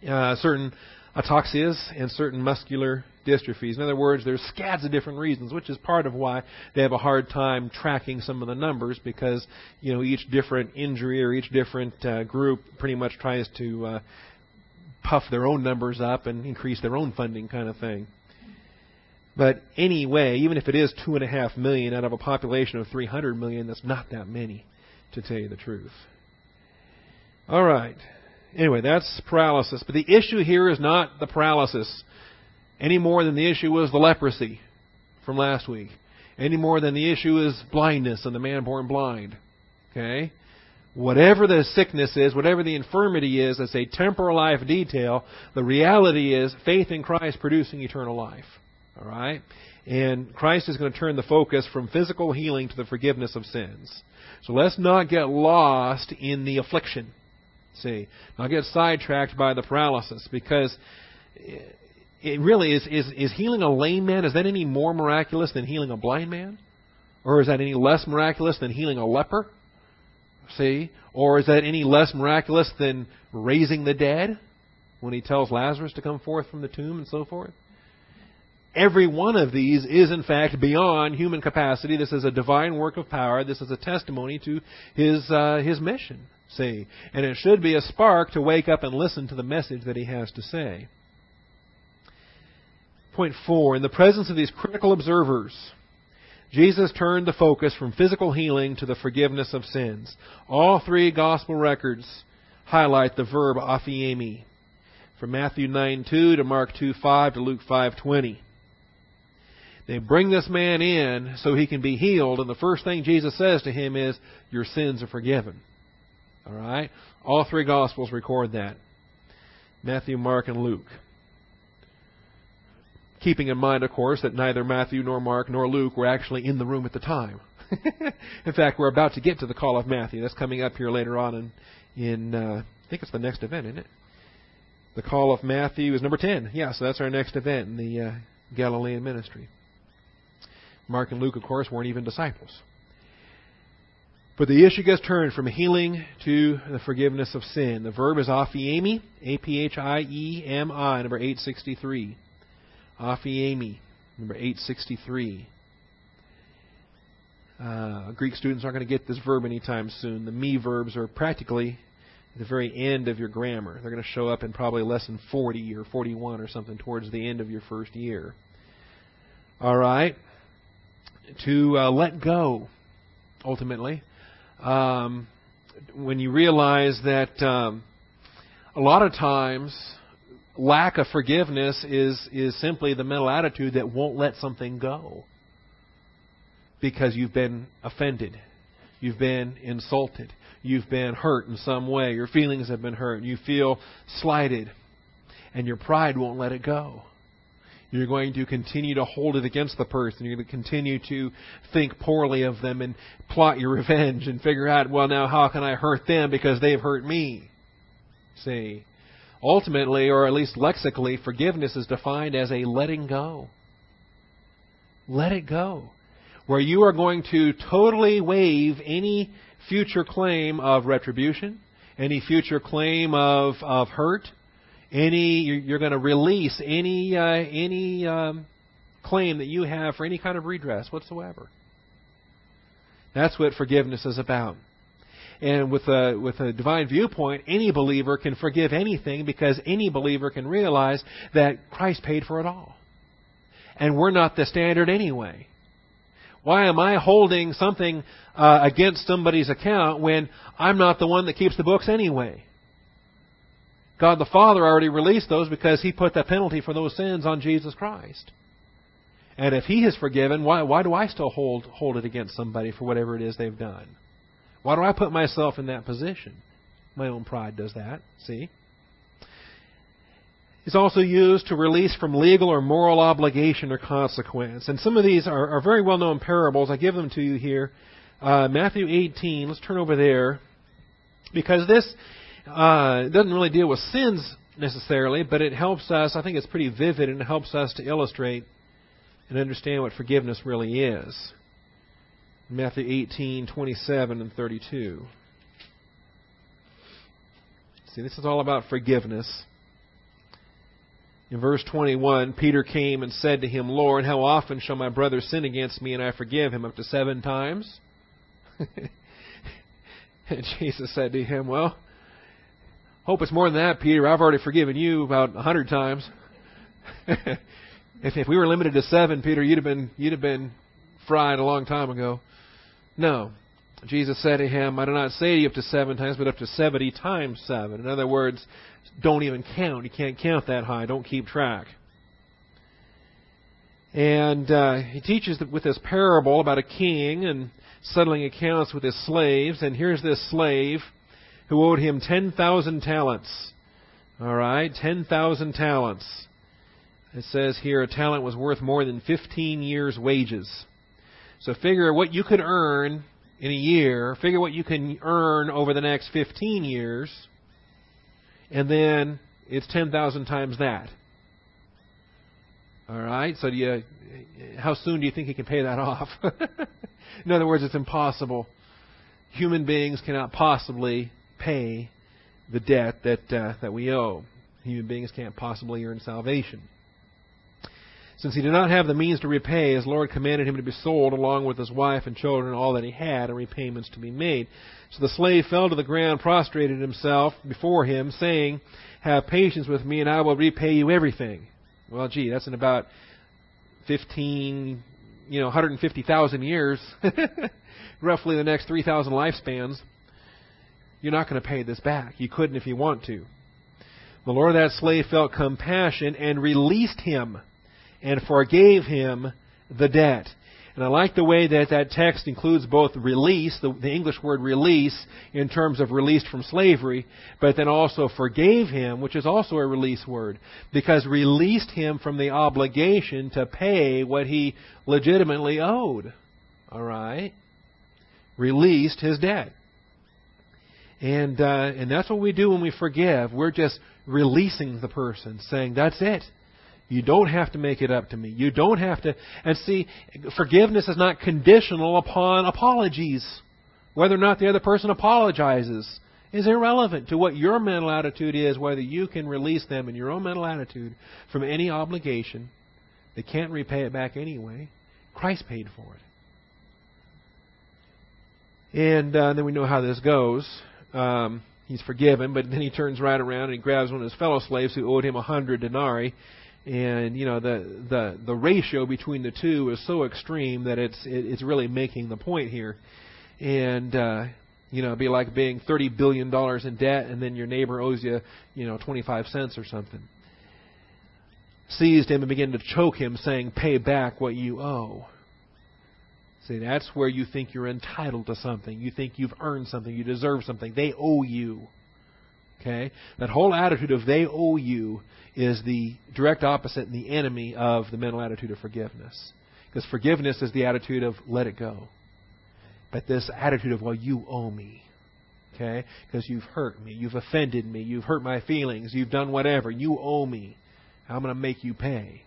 uh, certain ataxias, and certain muscular dystrophies. In other words, there's scads of different reasons, which is part of why they have a hard time tracking some of the numbers because you know each different injury or each different uh, group pretty much tries to uh, puff their own numbers up and increase their own funding, kind of thing. But anyway, even if it is two and a half million out of a population of 300 million, that's not that many, to tell you the truth. All right. Anyway, that's paralysis. But the issue here is not the paralysis any more than the issue was the leprosy from last week. Any more than the issue is blindness and the man born blind. Okay? Whatever the sickness is, whatever the infirmity is, it's a temporal life detail. The reality is faith in Christ producing eternal life. All right? And Christ is going to turn the focus from physical healing to the forgiveness of sins. So let's not get lost in the affliction. See, I'll get sidetracked by the paralysis because it really is, is, is healing a lame man, is that any more miraculous than healing a blind man? Or is that any less miraculous than healing a leper? See? Or is that any less miraculous than raising the dead when he tells Lazarus to come forth from the tomb and so forth? Every one of these is, in fact, beyond human capacity. This is a divine work of power. This is a testimony to his, uh, his mission, see? And it should be a spark to wake up and listen to the message that he has to say. Point four, in the presence of these critical observers, Jesus turned the focus from physical healing to the forgiveness of sins. All three gospel records highlight the verb aphiemi, from Matthew 9:2 to Mark 2:5 to Luke 5:20. They bring this man in so he can be healed, and the first thing Jesus says to him is, "Your sins are forgiven." All right? All three gospels record that. Matthew, Mark, and Luke keeping in mind, of course, that neither Matthew nor Mark nor Luke were actually in the room at the time. <laughs> in fact, we're about to get to the call of Matthew. That's coming up here later on in, in uh, I think it's the next event, isn't it? The call of Matthew is number 10. Yeah, so that's our next event in the uh, Galilean ministry. Mark and Luke, of course, weren't even disciples. But the issue gets turned from healing to the forgiveness of sin. The verb is aphiemi, A-P-H-I-E-M-I, number 863. Aphiemi, number 863. Uh, Greek students aren't going to get this verb anytime soon. The mi verbs are practically the very end of your grammar. They're going to show up in probably lesson 40 or 41 or something towards the end of your first year. All right. To uh, let go, ultimately. Um, when you realize that um, a lot of times lack of forgiveness is, is simply the mental attitude that won't let something go because you've been offended. You've been insulted. You've been hurt in some way. Your feelings have been hurt. You feel slighted. And your pride won't let it go. You're going to continue to hold it against the person. You're going to continue to think poorly of them and plot your <laughs> revenge and figure out, well, now how can I hurt them because they've hurt me? See? Ultimately, or at least lexically, forgiveness is defined as a letting go. Let it go. Where you are going to totally waive any future claim of retribution, any future claim of, of hurt, any you're going to release any uh, any um, claim that you have for any kind of redress whatsoever. That's what forgiveness is about. And with a, with a divine viewpoint, any believer can forgive anything because any believer can realize that Christ paid for it all. And we're not the standard anyway. Why am I holding something uh, against somebody's account when I'm not the one that keeps the books anyway? God the Father already released those because He put the penalty for those sins on Jesus Christ. And if He has forgiven, why, why do I still hold, hold it against somebody for whatever it is they've done? Why do I put myself in that position? My own pride does that, see? It's also used to release from legal or moral obligation or consequence. And some of these are, are very well known parables. I give them to you here. Uh, Matthew 18, let's turn over there. Because this uh, it doesn't really deal with sins necessarily, but it helps us, I think it's pretty vivid and it helps us to illustrate and understand what forgiveness really is. Matthew 18, 27 and 32. See, this is all about forgiveness. In verse 21, Peter came and said to him, Lord, how often shall my brother sin against me and I forgive him? Up to seven times? <laughs> and Jesus said to him, Well, hope it's more than that, Peter. I've already forgiven you about a hundred times. <laughs> if, if we were limited to seven, Peter, you'd have been you'd have been fried a long time ago. No. Jesus said to him, I do not say to you up to seven times, but up to seventy times seven. In other words, don't even count. You can't count that high. Don't keep track. And uh, he teaches with this parable about a king and settling accounts with his slaves. And here's this slave who owed him 10,000 talents. All right, 10,000 talents. It says here a talent was worth more than 15 years' wages. So figure what you could earn in a year, figure what you can earn over the next 15 years, and then it's 10,000 times that. All right? So do you how soon do you think you can pay that <laughs> off? in other words, it's impossible. human beings cannot possibly pay the debt that uh, that we owe. Human beings can't possibly earn salvation. Since he did not have the means to repay, his Lord commanded him to be sold along with his wife and children all that he had, and repayments to be made. So the slave fell to the ground, prostrated himself before him, saying, Have patience with me, and I will repay you everything. Well, gee, that's in about 15, you know, 150,000 years, <laughs> roughly the next 3,000 lifespans. You're not going to pay this back. You couldn't if you want to. The Lord of that slave felt compassion and released him and forgave him the debt. And I like the way that that text includes both release, the, the, English word release, in terms of released from slavery, but then also forgave him, which is also a release word, because released him from the obligation to pay what he legitimately owed. All right? Released his debt. And, uh, and that's what we do when we forgive. We're just releasing the person, saying, that's it. You don't have to make it up to me. You don't have to. And see, forgiveness is not conditional upon apologies. Whether or not the other person apologizes is irrelevant to what your mental attitude is, whether you can release them in your own mental attitude from any obligation. They can't repay it back anyway. Christ paid for it. And uh, then we know how this goes. Um, he's forgiven, but then he turns right around and he grabs one of his fellow slaves who owed him a hundred denarii. And you know the the the ratio between the two is so extreme that it's it, it's really making the point here. And uh you know it'd be like being 30 billion dollars in debt and then your neighbor owes you you know 25 cents or something. Seized him and began to choke him saying pay back what you owe see that's where you think you're entitled to something you think you've earned something you deserve something they owe you Okay? That whole attitude of they owe you is the direct opposite and the enemy of the mental attitude of forgiveness. Because forgiveness is the attitude of let it go. But this attitude of, well, you owe me. Okay? Because you've hurt me. You've offended me. You've hurt my feelings. You've done whatever. You owe me. I'm going to make you pay.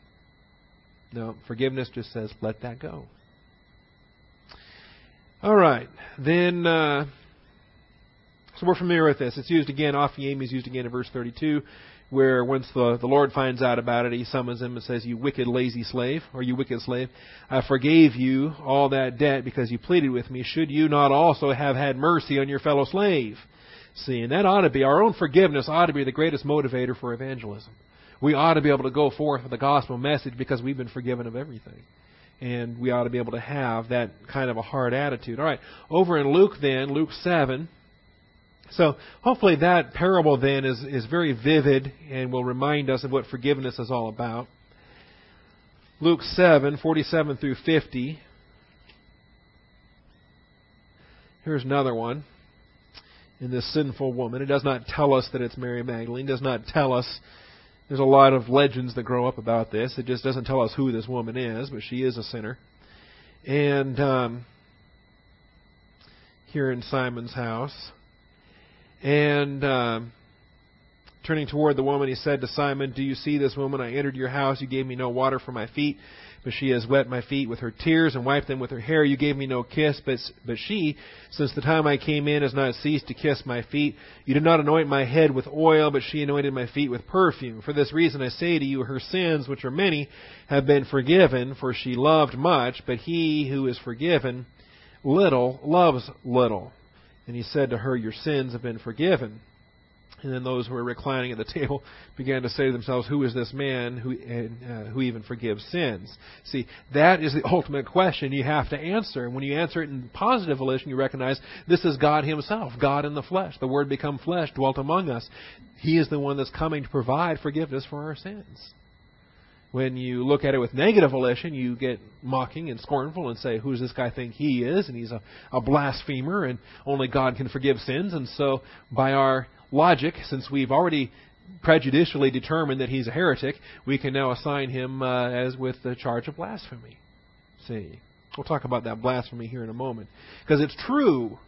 No, forgiveness just says, let that go. All right. Then. Uh, so we're familiar with this. It's used again, Aphiemi is used again in verse 32, where once the, the Lord finds out about it, he summons him and says, You wicked, lazy slave, or you wicked slave, I forgave you all that debt because you pleaded with me. Should you not also have had mercy on your fellow slave? See, and that ought to be, our own forgiveness ought to be the greatest motivator for evangelism. We ought to be able to go forth with the gospel message because we've been forgiven of everything and we ought to be able to have that kind of a hard attitude. All right, over in Luke then, Luke 7, so hopefully that parable then is, is very vivid and will remind us of what forgiveness is all about. Luke 7, 47 through 50. Here's another one in this sinful woman. It does not tell us that it's Mary Magdalene. It does not tell us. There's a lot of legends that grow up about this. It just doesn't tell us who this woman is, but she is a sinner. And um, here in Simon's house. And uh, turning toward the woman, he said to Simon, Do you see this woman? I entered your house. You gave me no water for my feet, but she has wet my feet with her tears and wiped them with her hair. You gave me no kiss, but, but she, since the time I came in, has not ceased to kiss my feet. You did not anoint my head with oil, but she anointed my feet with perfume. For this reason I say to you, her sins, which are many, have been forgiven, for she loved much, but he who is forgiven little loves little. And he said to her, Your sins have been forgiven. And then those who were reclining at the table <laughs> began to say to themselves, Who is this man who, uh, who even forgives sins? See, that is the <laughs> ultimate question you have to answer. And when you answer it in positive volition, you recognize this is God Himself, God in the flesh. The Word become flesh, dwelt among us. He is the one that's coming to provide forgiveness for our sins. When you look at it with negative volition, you get mocking and scornful and say, Who does this guy think he is? And he's a, a blasphemer, and only God can forgive sins. And so, by our logic, since we've already prejudicially determined that he's a heretic, we can now assign him uh, as with the charge of blasphemy. See, we'll talk about that blasphemy here in a moment, because it's true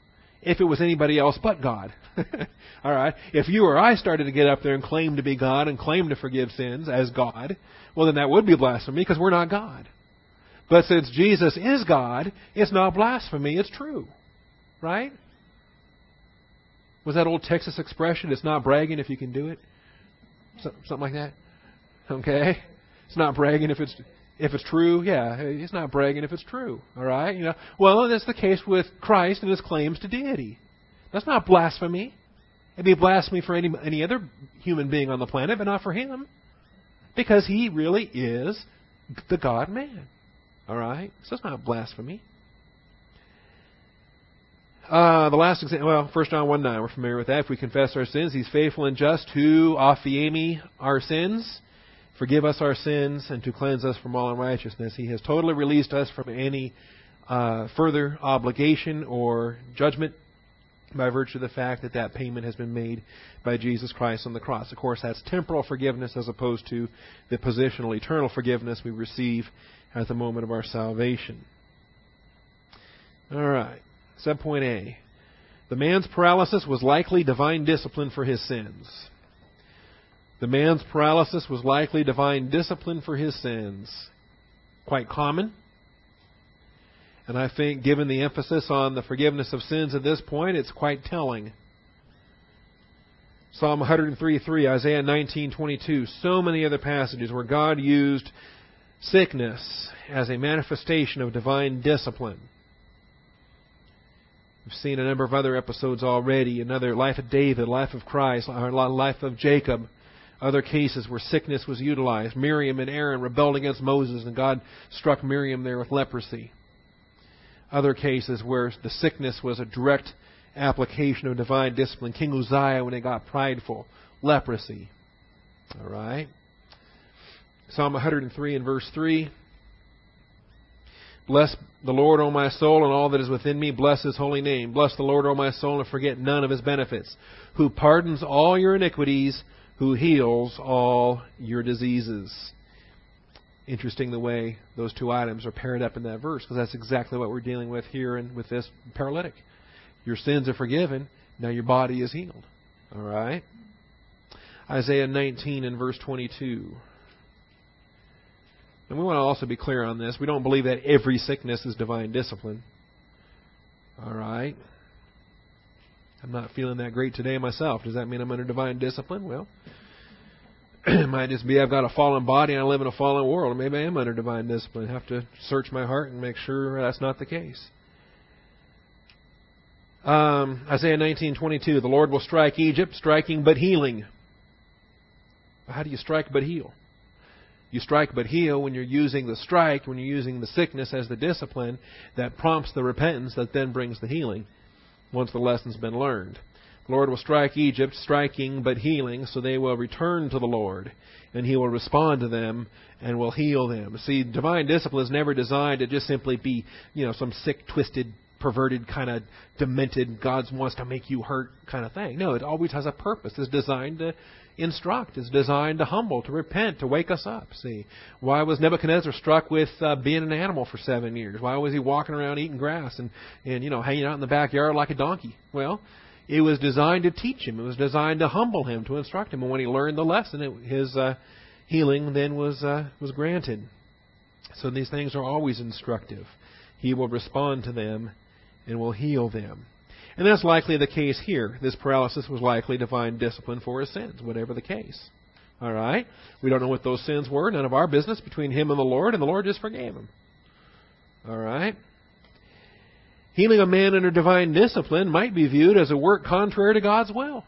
if it was anybody else but God. <laughs> All right, if you or I started to get up there and claim to be God and claim to forgive sins as God, well, then that would be blasphemy because we're not God. But since Jesus is God, it's not blasphemy, it's true. Right? Was that old Texas expression? It's not bragging if you can do it. Something like that. Okay, it's not bragging if it's if it's true. Yeah, it's not bragging if it's true. All right, you know. Well, that's the case with Christ and his claims to deity. That's not blasphemy. It'd be blasphemy for any any other human being on the planet, but not for him, because he really is the God Man. All right, so it's not blasphemy. Uh, the last example, well, 1 John 1 9, we're familiar with that. If we confess our sins, He's faithful and just to aphiemi our sins, forgive us our sins, and to cleanse us from all unrighteousness. He has totally released us from any uh, further obligation or judgment by virtue of the fact that that payment has been made by Jesus Christ on the cross. Of course, that's temporal forgiveness as opposed to the positional eternal forgiveness we receive at the moment of our salvation. All right. Subpoint A. The man's paralysis was likely divine discipline for his sins. The man's paralysis was likely divine discipline for his sins. Quite common. And I think, given the emphasis on the forgiveness of sins at this point, it's quite telling. Psalm 103:3, Isaiah 19:22, so many other passages where God used sickness as a manifestation of divine discipline. We've seen a number of other episodes already. Another life of David, life of Christ, life of Jacob. Other cases where sickness was utilized. Miriam and Aaron rebelled against Moses, and God struck Miriam there with leprosy. Other cases where the sickness was a direct application of divine discipline. King Uzziah, when he got prideful, leprosy. All right. Psalm 103 and verse 3. Bless the Lord, O my soul, and all that is within me. Bless his holy name. Bless the Lord, O my soul, and forget none of his benefits. Who pardons all your iniquities, who heals all your diseases. Interesting the way those two items are paired up in that verse, because that's exactly what we're dealing with here and with this paralytic. Your sins are forgiven. Now your body is healed. All right? Isaiah 19 and verse 22. And we want to also be clear on this. We don't believe that every sickness is divine discipline. All right? I'm not feeling that great today myself. Does that mean I'm under divine discipline? Well, <clears throat> it might just be I've got a fallen body and I live in a fallen world. Maybe I am under divine discipline. I have to search my heart and make sure that's not the case. Um, Isaiah 19:22, the Lord will strike Egypt, striking but healing. How do you strike but heal? You strike but heal when you're using the strike, when you're using the sickness as the discipline that prompts the repentance that then brings the healing once the lesson's been learned. The Lord will strike Egypt, striking but healing, so they will return to the Lord, and He will respond to them and will heal them. See, divine discipline is never designed to just simply be, you know, some sick, twisted, perverted, kind of demented, God wants to make you hurt kind of thing. No, it always has a purpose. It's designed to instruct. It's designed to humble, to repent, to wake us up. See, why was Nebuchadnezzar struck with uh, being an animal for seven years? Why was he walking around eating grass and and you know hanging out in the backyard like a donkey? Well, it was designed to teach him. It was designed to humble him, to instruct him. And when he learned the lesson, it, his uh, healing then was uh, was granted. So these things are always instructive. He will respond to them and will heal them. And that's likely the case here. This paralysis was likely divine discipline for his sins, whatever the case. All right? We don't know what those sins were. None of our business between him and the Lord, and the Lord just forgave him. All right? Healing a man under divine discipline might be viewed as a work contrary to God's will.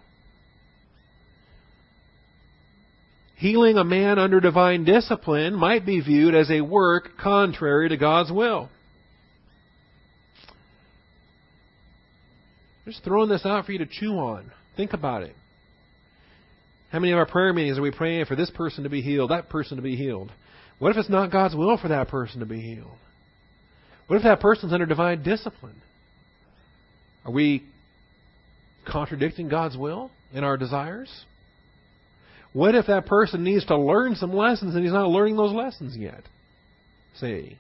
Healing a man under divine discipline might be viewed as a work contrary to God's will. Just throwing this out for you to chew on. Think about it. How many of our prayer meetings are we praying for this person to be healed, that person to be healed? What if it's not God's will for that person to be healed? What if that person's under divine discipline? Are we contradicting God's will in our desires? What if that person needs to learn some lessons and he's not learning those lessons yet? See?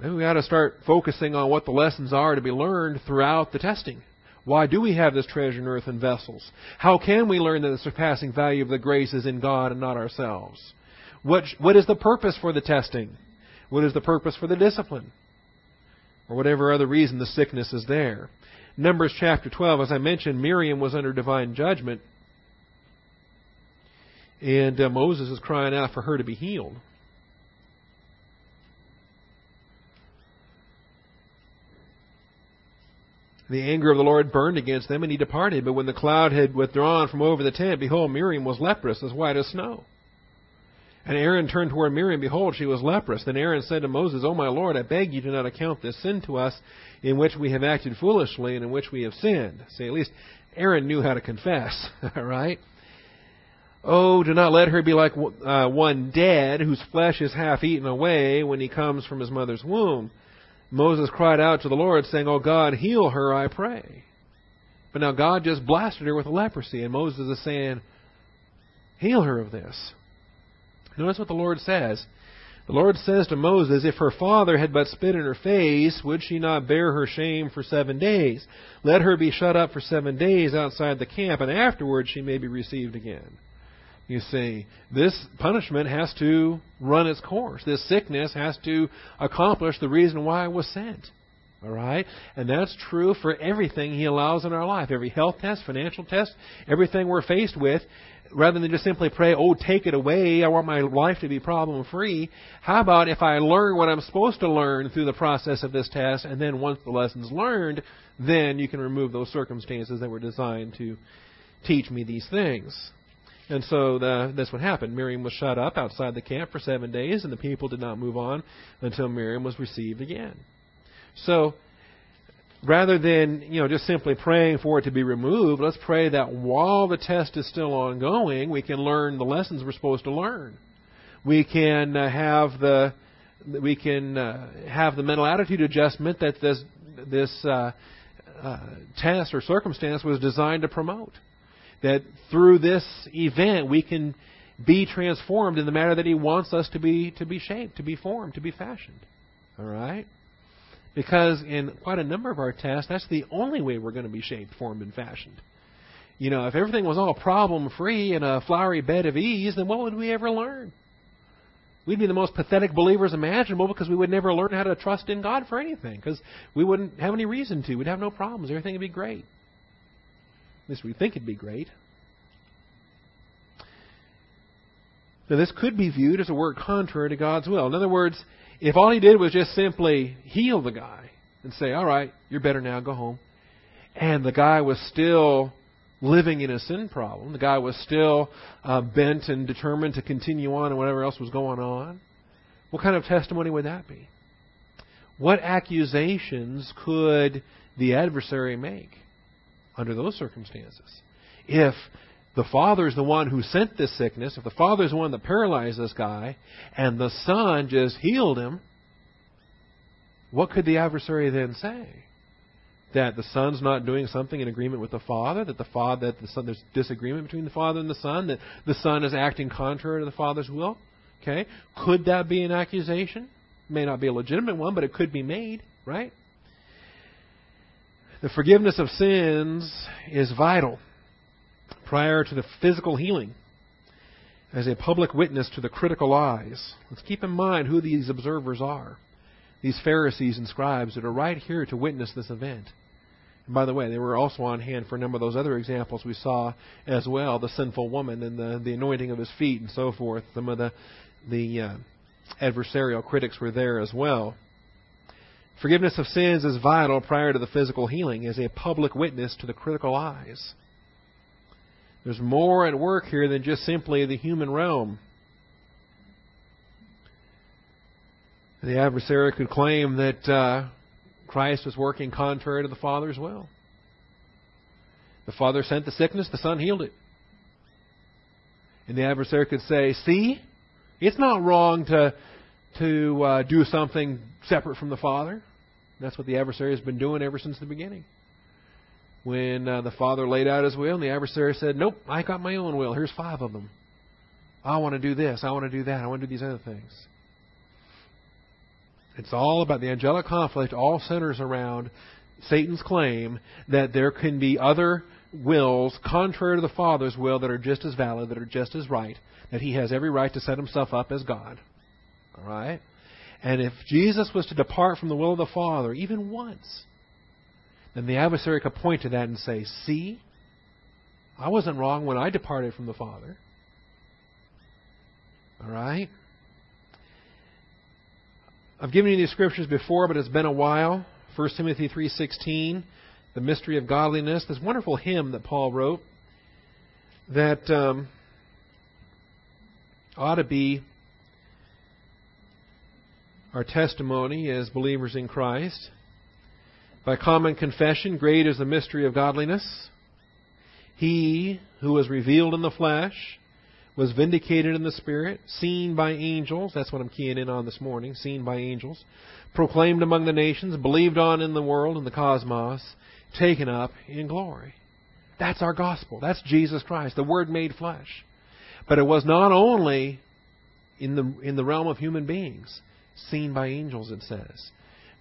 Maybe we ought to start focusing on what the lessons are to be learned throughout the testing. Why do we have this treasure in earthen vessels? How can we learn that the surpassing value of the grace is in God and not ourselves? What, what is the purpose for the testing? What is the purpose for the discipline? or whatever other reason the sickness is there. Numbers chapter 12, as I mentioned, Miriam was under divine judgment, and uh, Moses is crying out for her to be healed. The anger of the Lord burned against them, and he departed. But when the cloud had withdrawn from over the tent, behold, Miriam was leprous, as white as snow. And Aaron turned toward Miriam, behold, she was leprous. Then Aaron said to Moses, O my Lord, I beg you do not account this sin to us, in which we have acted foolishly and in which we have sinned. See, at least Aaron knew how to confess, <laughs> right? Oh, do not let her be like uh, one dead, whose flesh is half eaten away when he comes from his mother's womb. Moses cried out to the Lord, saying, Oh God, heal her, I pray. But now God just blasted her with leprosy, and Moses is saying, Heal her of this. Notice what the Lord says. The Lord says to Moses, If her father had but spit in her face, would she not bear her shame for seven days? Let her be shut up for seven days outside the camp, and afterwards she may be received again. You see, this punishment has to run its course. This sickness has to accomplish the reason why it was sent. All right? And that's true for everything He allows in our life. Every health test, financial test, everything we're faced with. Rather than just simply pray, oh, take it away, I want my life to be problem free. How about if I learn what I'm supposed to learn through the process of this test, and then once the lesson's learned, then you can remove those circumstances that were designed to teach me these things. And so the, that's what happened. Miriam was shut up outside the camp for seven days, and the people did not move on until Miriam was received again. So rather than you know just simply praying for it to be removed, let's pray that while the test is still ongoing, we can learn the lessons we're supposed to learn. We can uh, have the we can uh, have the mental attitude adjustment that this this uh, uh test or circumstance was designed to promote that through this event we can be transformed in the manner that He wants us to be to be shaped, to be formed, to be fashioned. All right? Because in quite a number of our tests, that's the only way we're going to be shaped, formed, and fashioned. You know, if everything was all problem free and a flowery bed of ease, then what would we ever learn? We'd be the most pathetic believers imaginable because we would never learn how to trust in God for anything because we wouldn't have any reason to. We'd have no problems. Everything would be great. At least we think it'd be great. Now, this could be viewed as a work contrary to God's will. In other words, if all he did was just simply heal the guy and say, all right, you're better now, go home, and the guy was still living in a sin problem, the guy was still uh, bent and determined to continue on and whatever else was going on, what kind of testimony would that be? What accusations could the adversary make? Under those circumstances. If the Father is the one who sent this sickness, if the Father is the one that paralyzed this guy, and the Son just healed him, what could the adversary then say? That the Son's not doing something in agreement with the Father, that the Father that the Son there's disagreement between the Father and the Son, that the Son is acting contrary to the Father's will? Okay? Could that be an accusation? May not be a legitimate one, but it could be made, right? The forgiveness of sins is vital prior to the physical healing as a public witness to the critical eyes. Let's keep in mind who these observers are. These Pharisees and scribes that are right here to witness this event. And by the way, they were also on hand for a number of those other examples we saw as well the sinful woman and the, the anointing of his feet and so forth. Some of the, the uh, adversarial critics were there as well. Forgiveness of sins is vital prior to the physical healing as a public witness to the critical eyes. There's more at work here than just simply the human realm. The adversary could claim that uh, Christ was working contrary to the Father's will. The Father sent the sickness, the Son healed it. And the adversary could say, See, it's not wrong to, to uh, do something separate from the Father. That's what the adversary has been doing ever since the beginning. When uh, the Father laid out his will, and the adversary said, Nope, I got my own will. Here's five of them. I want to do this. I want to do that. I want to do these other things. It's all about the angelic conflict, all centers around Satan's claim that there can be other wills contrary to the Father's will that are just as valid, that are just as right, that he has every right to set himself up as God. All right? And if Jesus was to depart from the will of the Father, even once, then the adversary could point to that and say, See, I wasn't wrong when I departed from the Father. All right? I've given you these scriptures before, but it's been a while. 1 Timothy 3:16, the mystery of godliness. This wonderful hymn that Paul wrote that um, ought to be our testimony as believers in Christ. By common confession, great is the mystery of godliness. He who was revealed in the flesh was vindicated in the Spirit, seen by angels. That's what I'm keying in on this morning. Seen by angels. Proclaimed among the nations, believed on in the world, and the cosmos, taken up in glory. That's our gospel. That's Jesus Christ, the Word made flesh. But it was not only in the, in the realm of human beings, seen by angels, it says.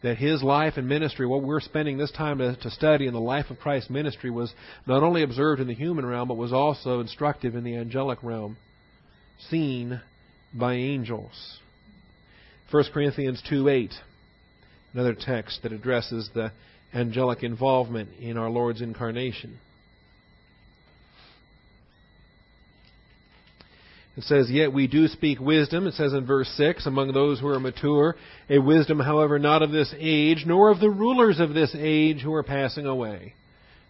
That his life and ministry, what we're spending this time to, to study in the life of Christ's ministry, was not only observed in the human realm, but was also instructive in the angelic realm, seen by angels. 1 Corinthians 2 8, another text that addresses the angelic involvement in our Lord's incarnation. It says, Yet we do speak wisdom, it says in verse 6, among those who are mature, a wisdom, however, not of this age, nor of the rulers of this age who are passing away.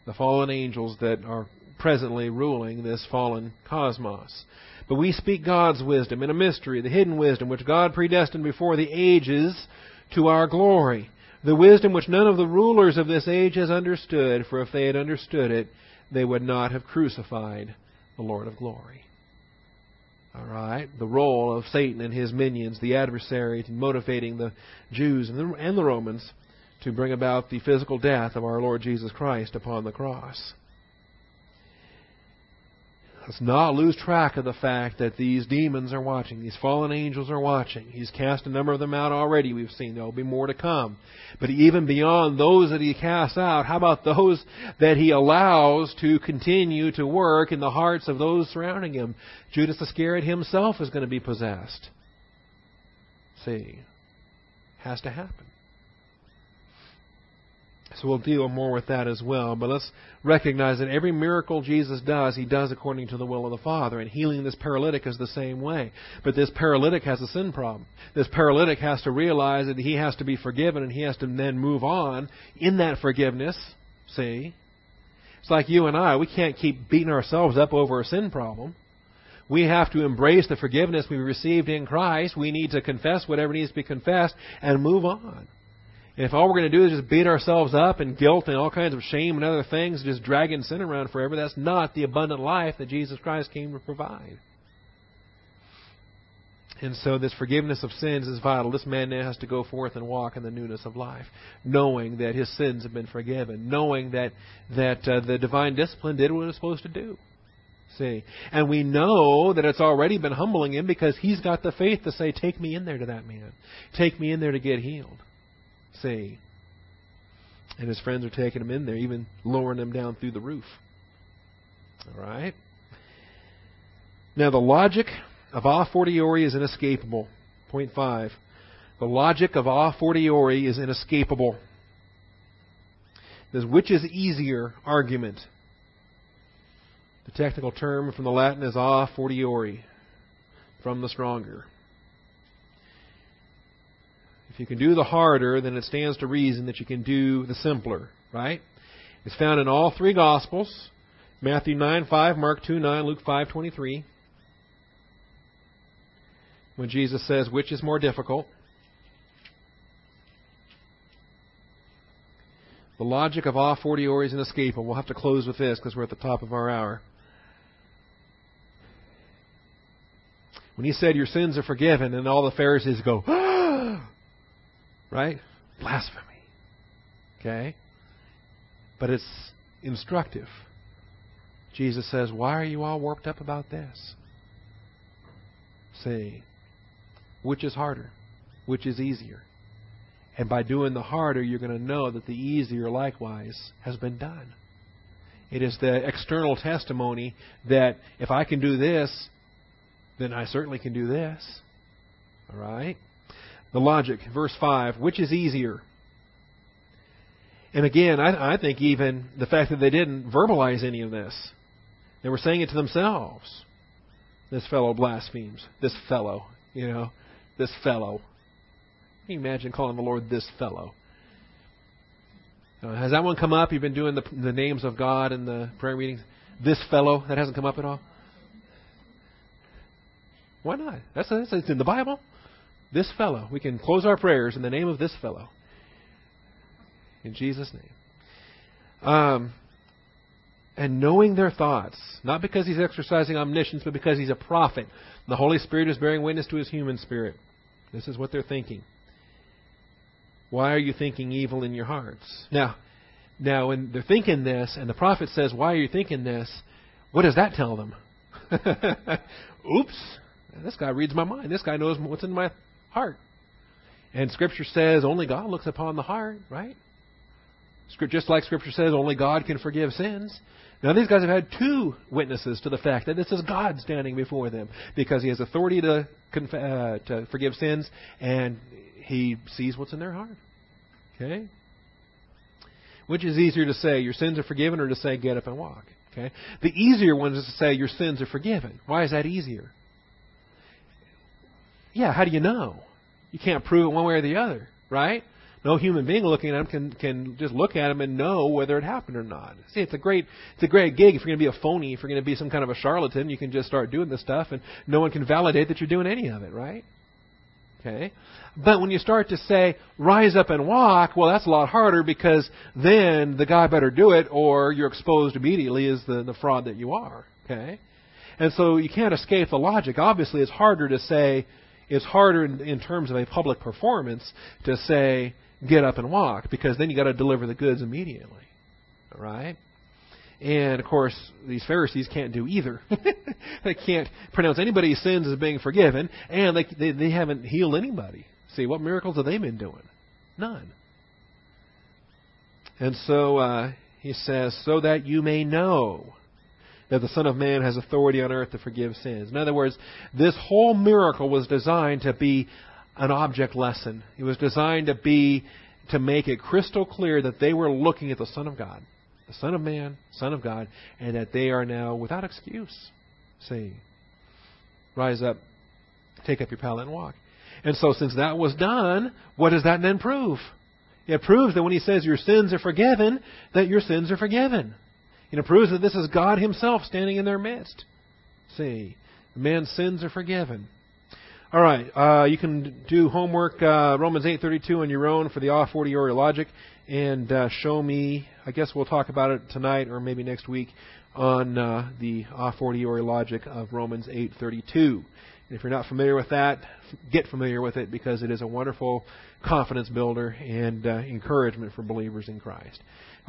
The fallen angels that are presently ruling this fallen cosmos. But we speak God's wisdom in a mystery, the hidden wisdom which God predestined before the ages to our glory. The wisdom which none of the rulers of this age has understood, for if they had understood it, they would not have crucified the Lord of glory. All right, the role of Satan and his minions, the adversary, motivating the Jews and the, and the Romans to bring about the physical death of our Lord Jesus Christ upon the cross. Let's not lose track of the fact that these demons are watching. These fallen angels are watching. He's cast a number of them out already, we've seen. There will be more to come. But even beyond those that he casts out, how about those that he allows to continue to work in the hearts of those surrounding him? Judas Iscariot himself is going to be possessed. See, has to happen. So we'll deal more with that as well. But let's recognize that every miracle Jesus does, he does according to the will of the Father. And healing this paralytic is the same way. But this paralytic has a sin problem. This paralytic has to realize that he has to be forgiven and he has to then move on in that forgiveness. See? It's like you and I. We can't keep beating ourselves up over a sin problem. We have to embrace the forgiveness we received in Christ. We need to confess whatever needs to be confessed and move on. And if all we're going to do is just beat ourselves up and guilt and all kinds of shame and other things, just dragging sin around forever, that's not the abundant life that Jesus Christ came to provide. And so this forgiveness of sins is vital. This man now has to go forth and walk in the newness of life, knowing that his sins have been forgiven, knowing that that uh, the divine discipline did what it was supposed to do. See, and we know that it's already been humbling him because he's got the faith to say, "Take me in there to that man, take me in there to get healed." See. And his friends are taking him in there, even lowering him down through the roof. All right? Now, the logic of a fortiori is inescapable. Point five. The logic of a fortiori is inescapable. This which is easier argument. The technical term from the Latin is a fortiori, from the stronger. You can do the harder, then it stands to reason that you can do the simpler, right? It's found in all three Gospels Matthew 9 5, Mark 2 9, Luke 5 23. When Jesus says, which is more difficult? The logic of a fortiori is inescapable. We'll have to close with this because we're at the top of our hour. When he said, Your sins are forgiven, and all the Pharisees go, <gasps> ah, Right? Blasphemy. Okay? But it's instructive. Jesus says, Why are you all warped up about this? See, which is harder? Which is easier? And by doing the harder, you're going to know that the easier likewise has been done. It is the external testimony that if I can do this, then I certainly can do this. All right? The logic, verse 5, which is easier? And again, I, I think even the fact that they didn't verbalize any of this, they were saying it to themselves. This fellow blasphemes. This fellow, you know, this fellow. Can you imagine calling the Lord this fellow? Uh, has that one come up? You've been doing the, the names of God in the prayer meetings. This fellow, that hasn't come up at all? Why not? That's, that's it's in the Bible. This fellow. We can close our prayers in the name of this fellow. In Jesus' name. Um, and knowing their thoughts, not because he's exercising omniscience, but because he's a prophet. The Holy Spirit is bearing witness to his human spirit. This is what they're thinking. Why are you thinking evil in your hearts? Now, now when they're thinking this, and the prophet says, "Why are you thinking this?" What does that tell them? <laughs> Oops, this guy reads my mind. This guy knows what's in my heart. And Scripture says only God looks upon the heart, right? Just like Scripture says, only God can forgive sins. Now, these guys have had two witnesses to the fact that this is God standing before them because He has authority to, conf- uh, to forgive sins and He sees what's in their heart. Okay? Which is easier to say, your sins are forgiven, or to say, get up and walk? Okay? The easier one is to say, your sins are forgiven. Why is that easier? Yeah, how do you know? You can't prove it one way or the other, right? No human being looking at them can can just look at them and know whether it happened or not. See, it's a great it's a great gig. If you're going to be a phony, if you're going to be some kind of a charlatan, you can just start doing this stuff, and no one can validate that you're doing any of it, right? Okay. But when you start to say, rise up and walk, well, that's a lot harder because then the guy better do it or you're exposed immediately as the, the fraud that you are. Okay. And so you can't escape the logic. Obviously, it's harder to say, it's harder in, in terms of a public performance to say, get up and walk, because then you got to deliver the goods immediately. Right? And of course, these Pharisees can't do either. <laughs> they can't pronounce anybody's sins as being forgiven, and they, they, they haven't healed anybody. See, what miracles have they been doing? None. And so uh, he says, so that you may know that the Son of Man has authority on earth to forgive sins. In other words, this whole miracle was designed to be an object lesson. It was designed to be to make it crystal clear that they were looking at the Son of God, the Son of Man, Son of God, and that they are now without excuse. See, rise up, take up your pallet and walk. And so, since that was done, what does that then prove? It proves that when he says your sins are forgiven, that your sins are forgiven. And it proves that this is God Himself standing in their midst. See, man's sins are forgiven. All right, uh, you can do homework uh, Romans 8:32 on your own for the a fortiori logic, and uh, show me. I guess we'll talk about it tonight or maybe next week on uh, the a fortiori logic of Romans 8:32. And if you're not familiar with that, get familiar with it because it is a wonderful confidence builder and uh, encouragement for believers in Christ.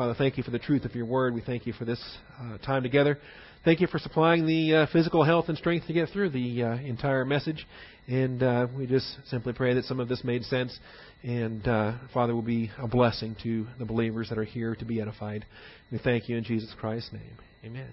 Father, thank you for the truth of your word. We thank you for this uh, time together. Thank you for supplying the uh, physical health and strength to get through the uh, entire message. And uh, we just simply pray that some of this made sense. And uh, Father, will be a blessing to the believers that are here to be edified. We thank you in Jesus Christ's name. Amen.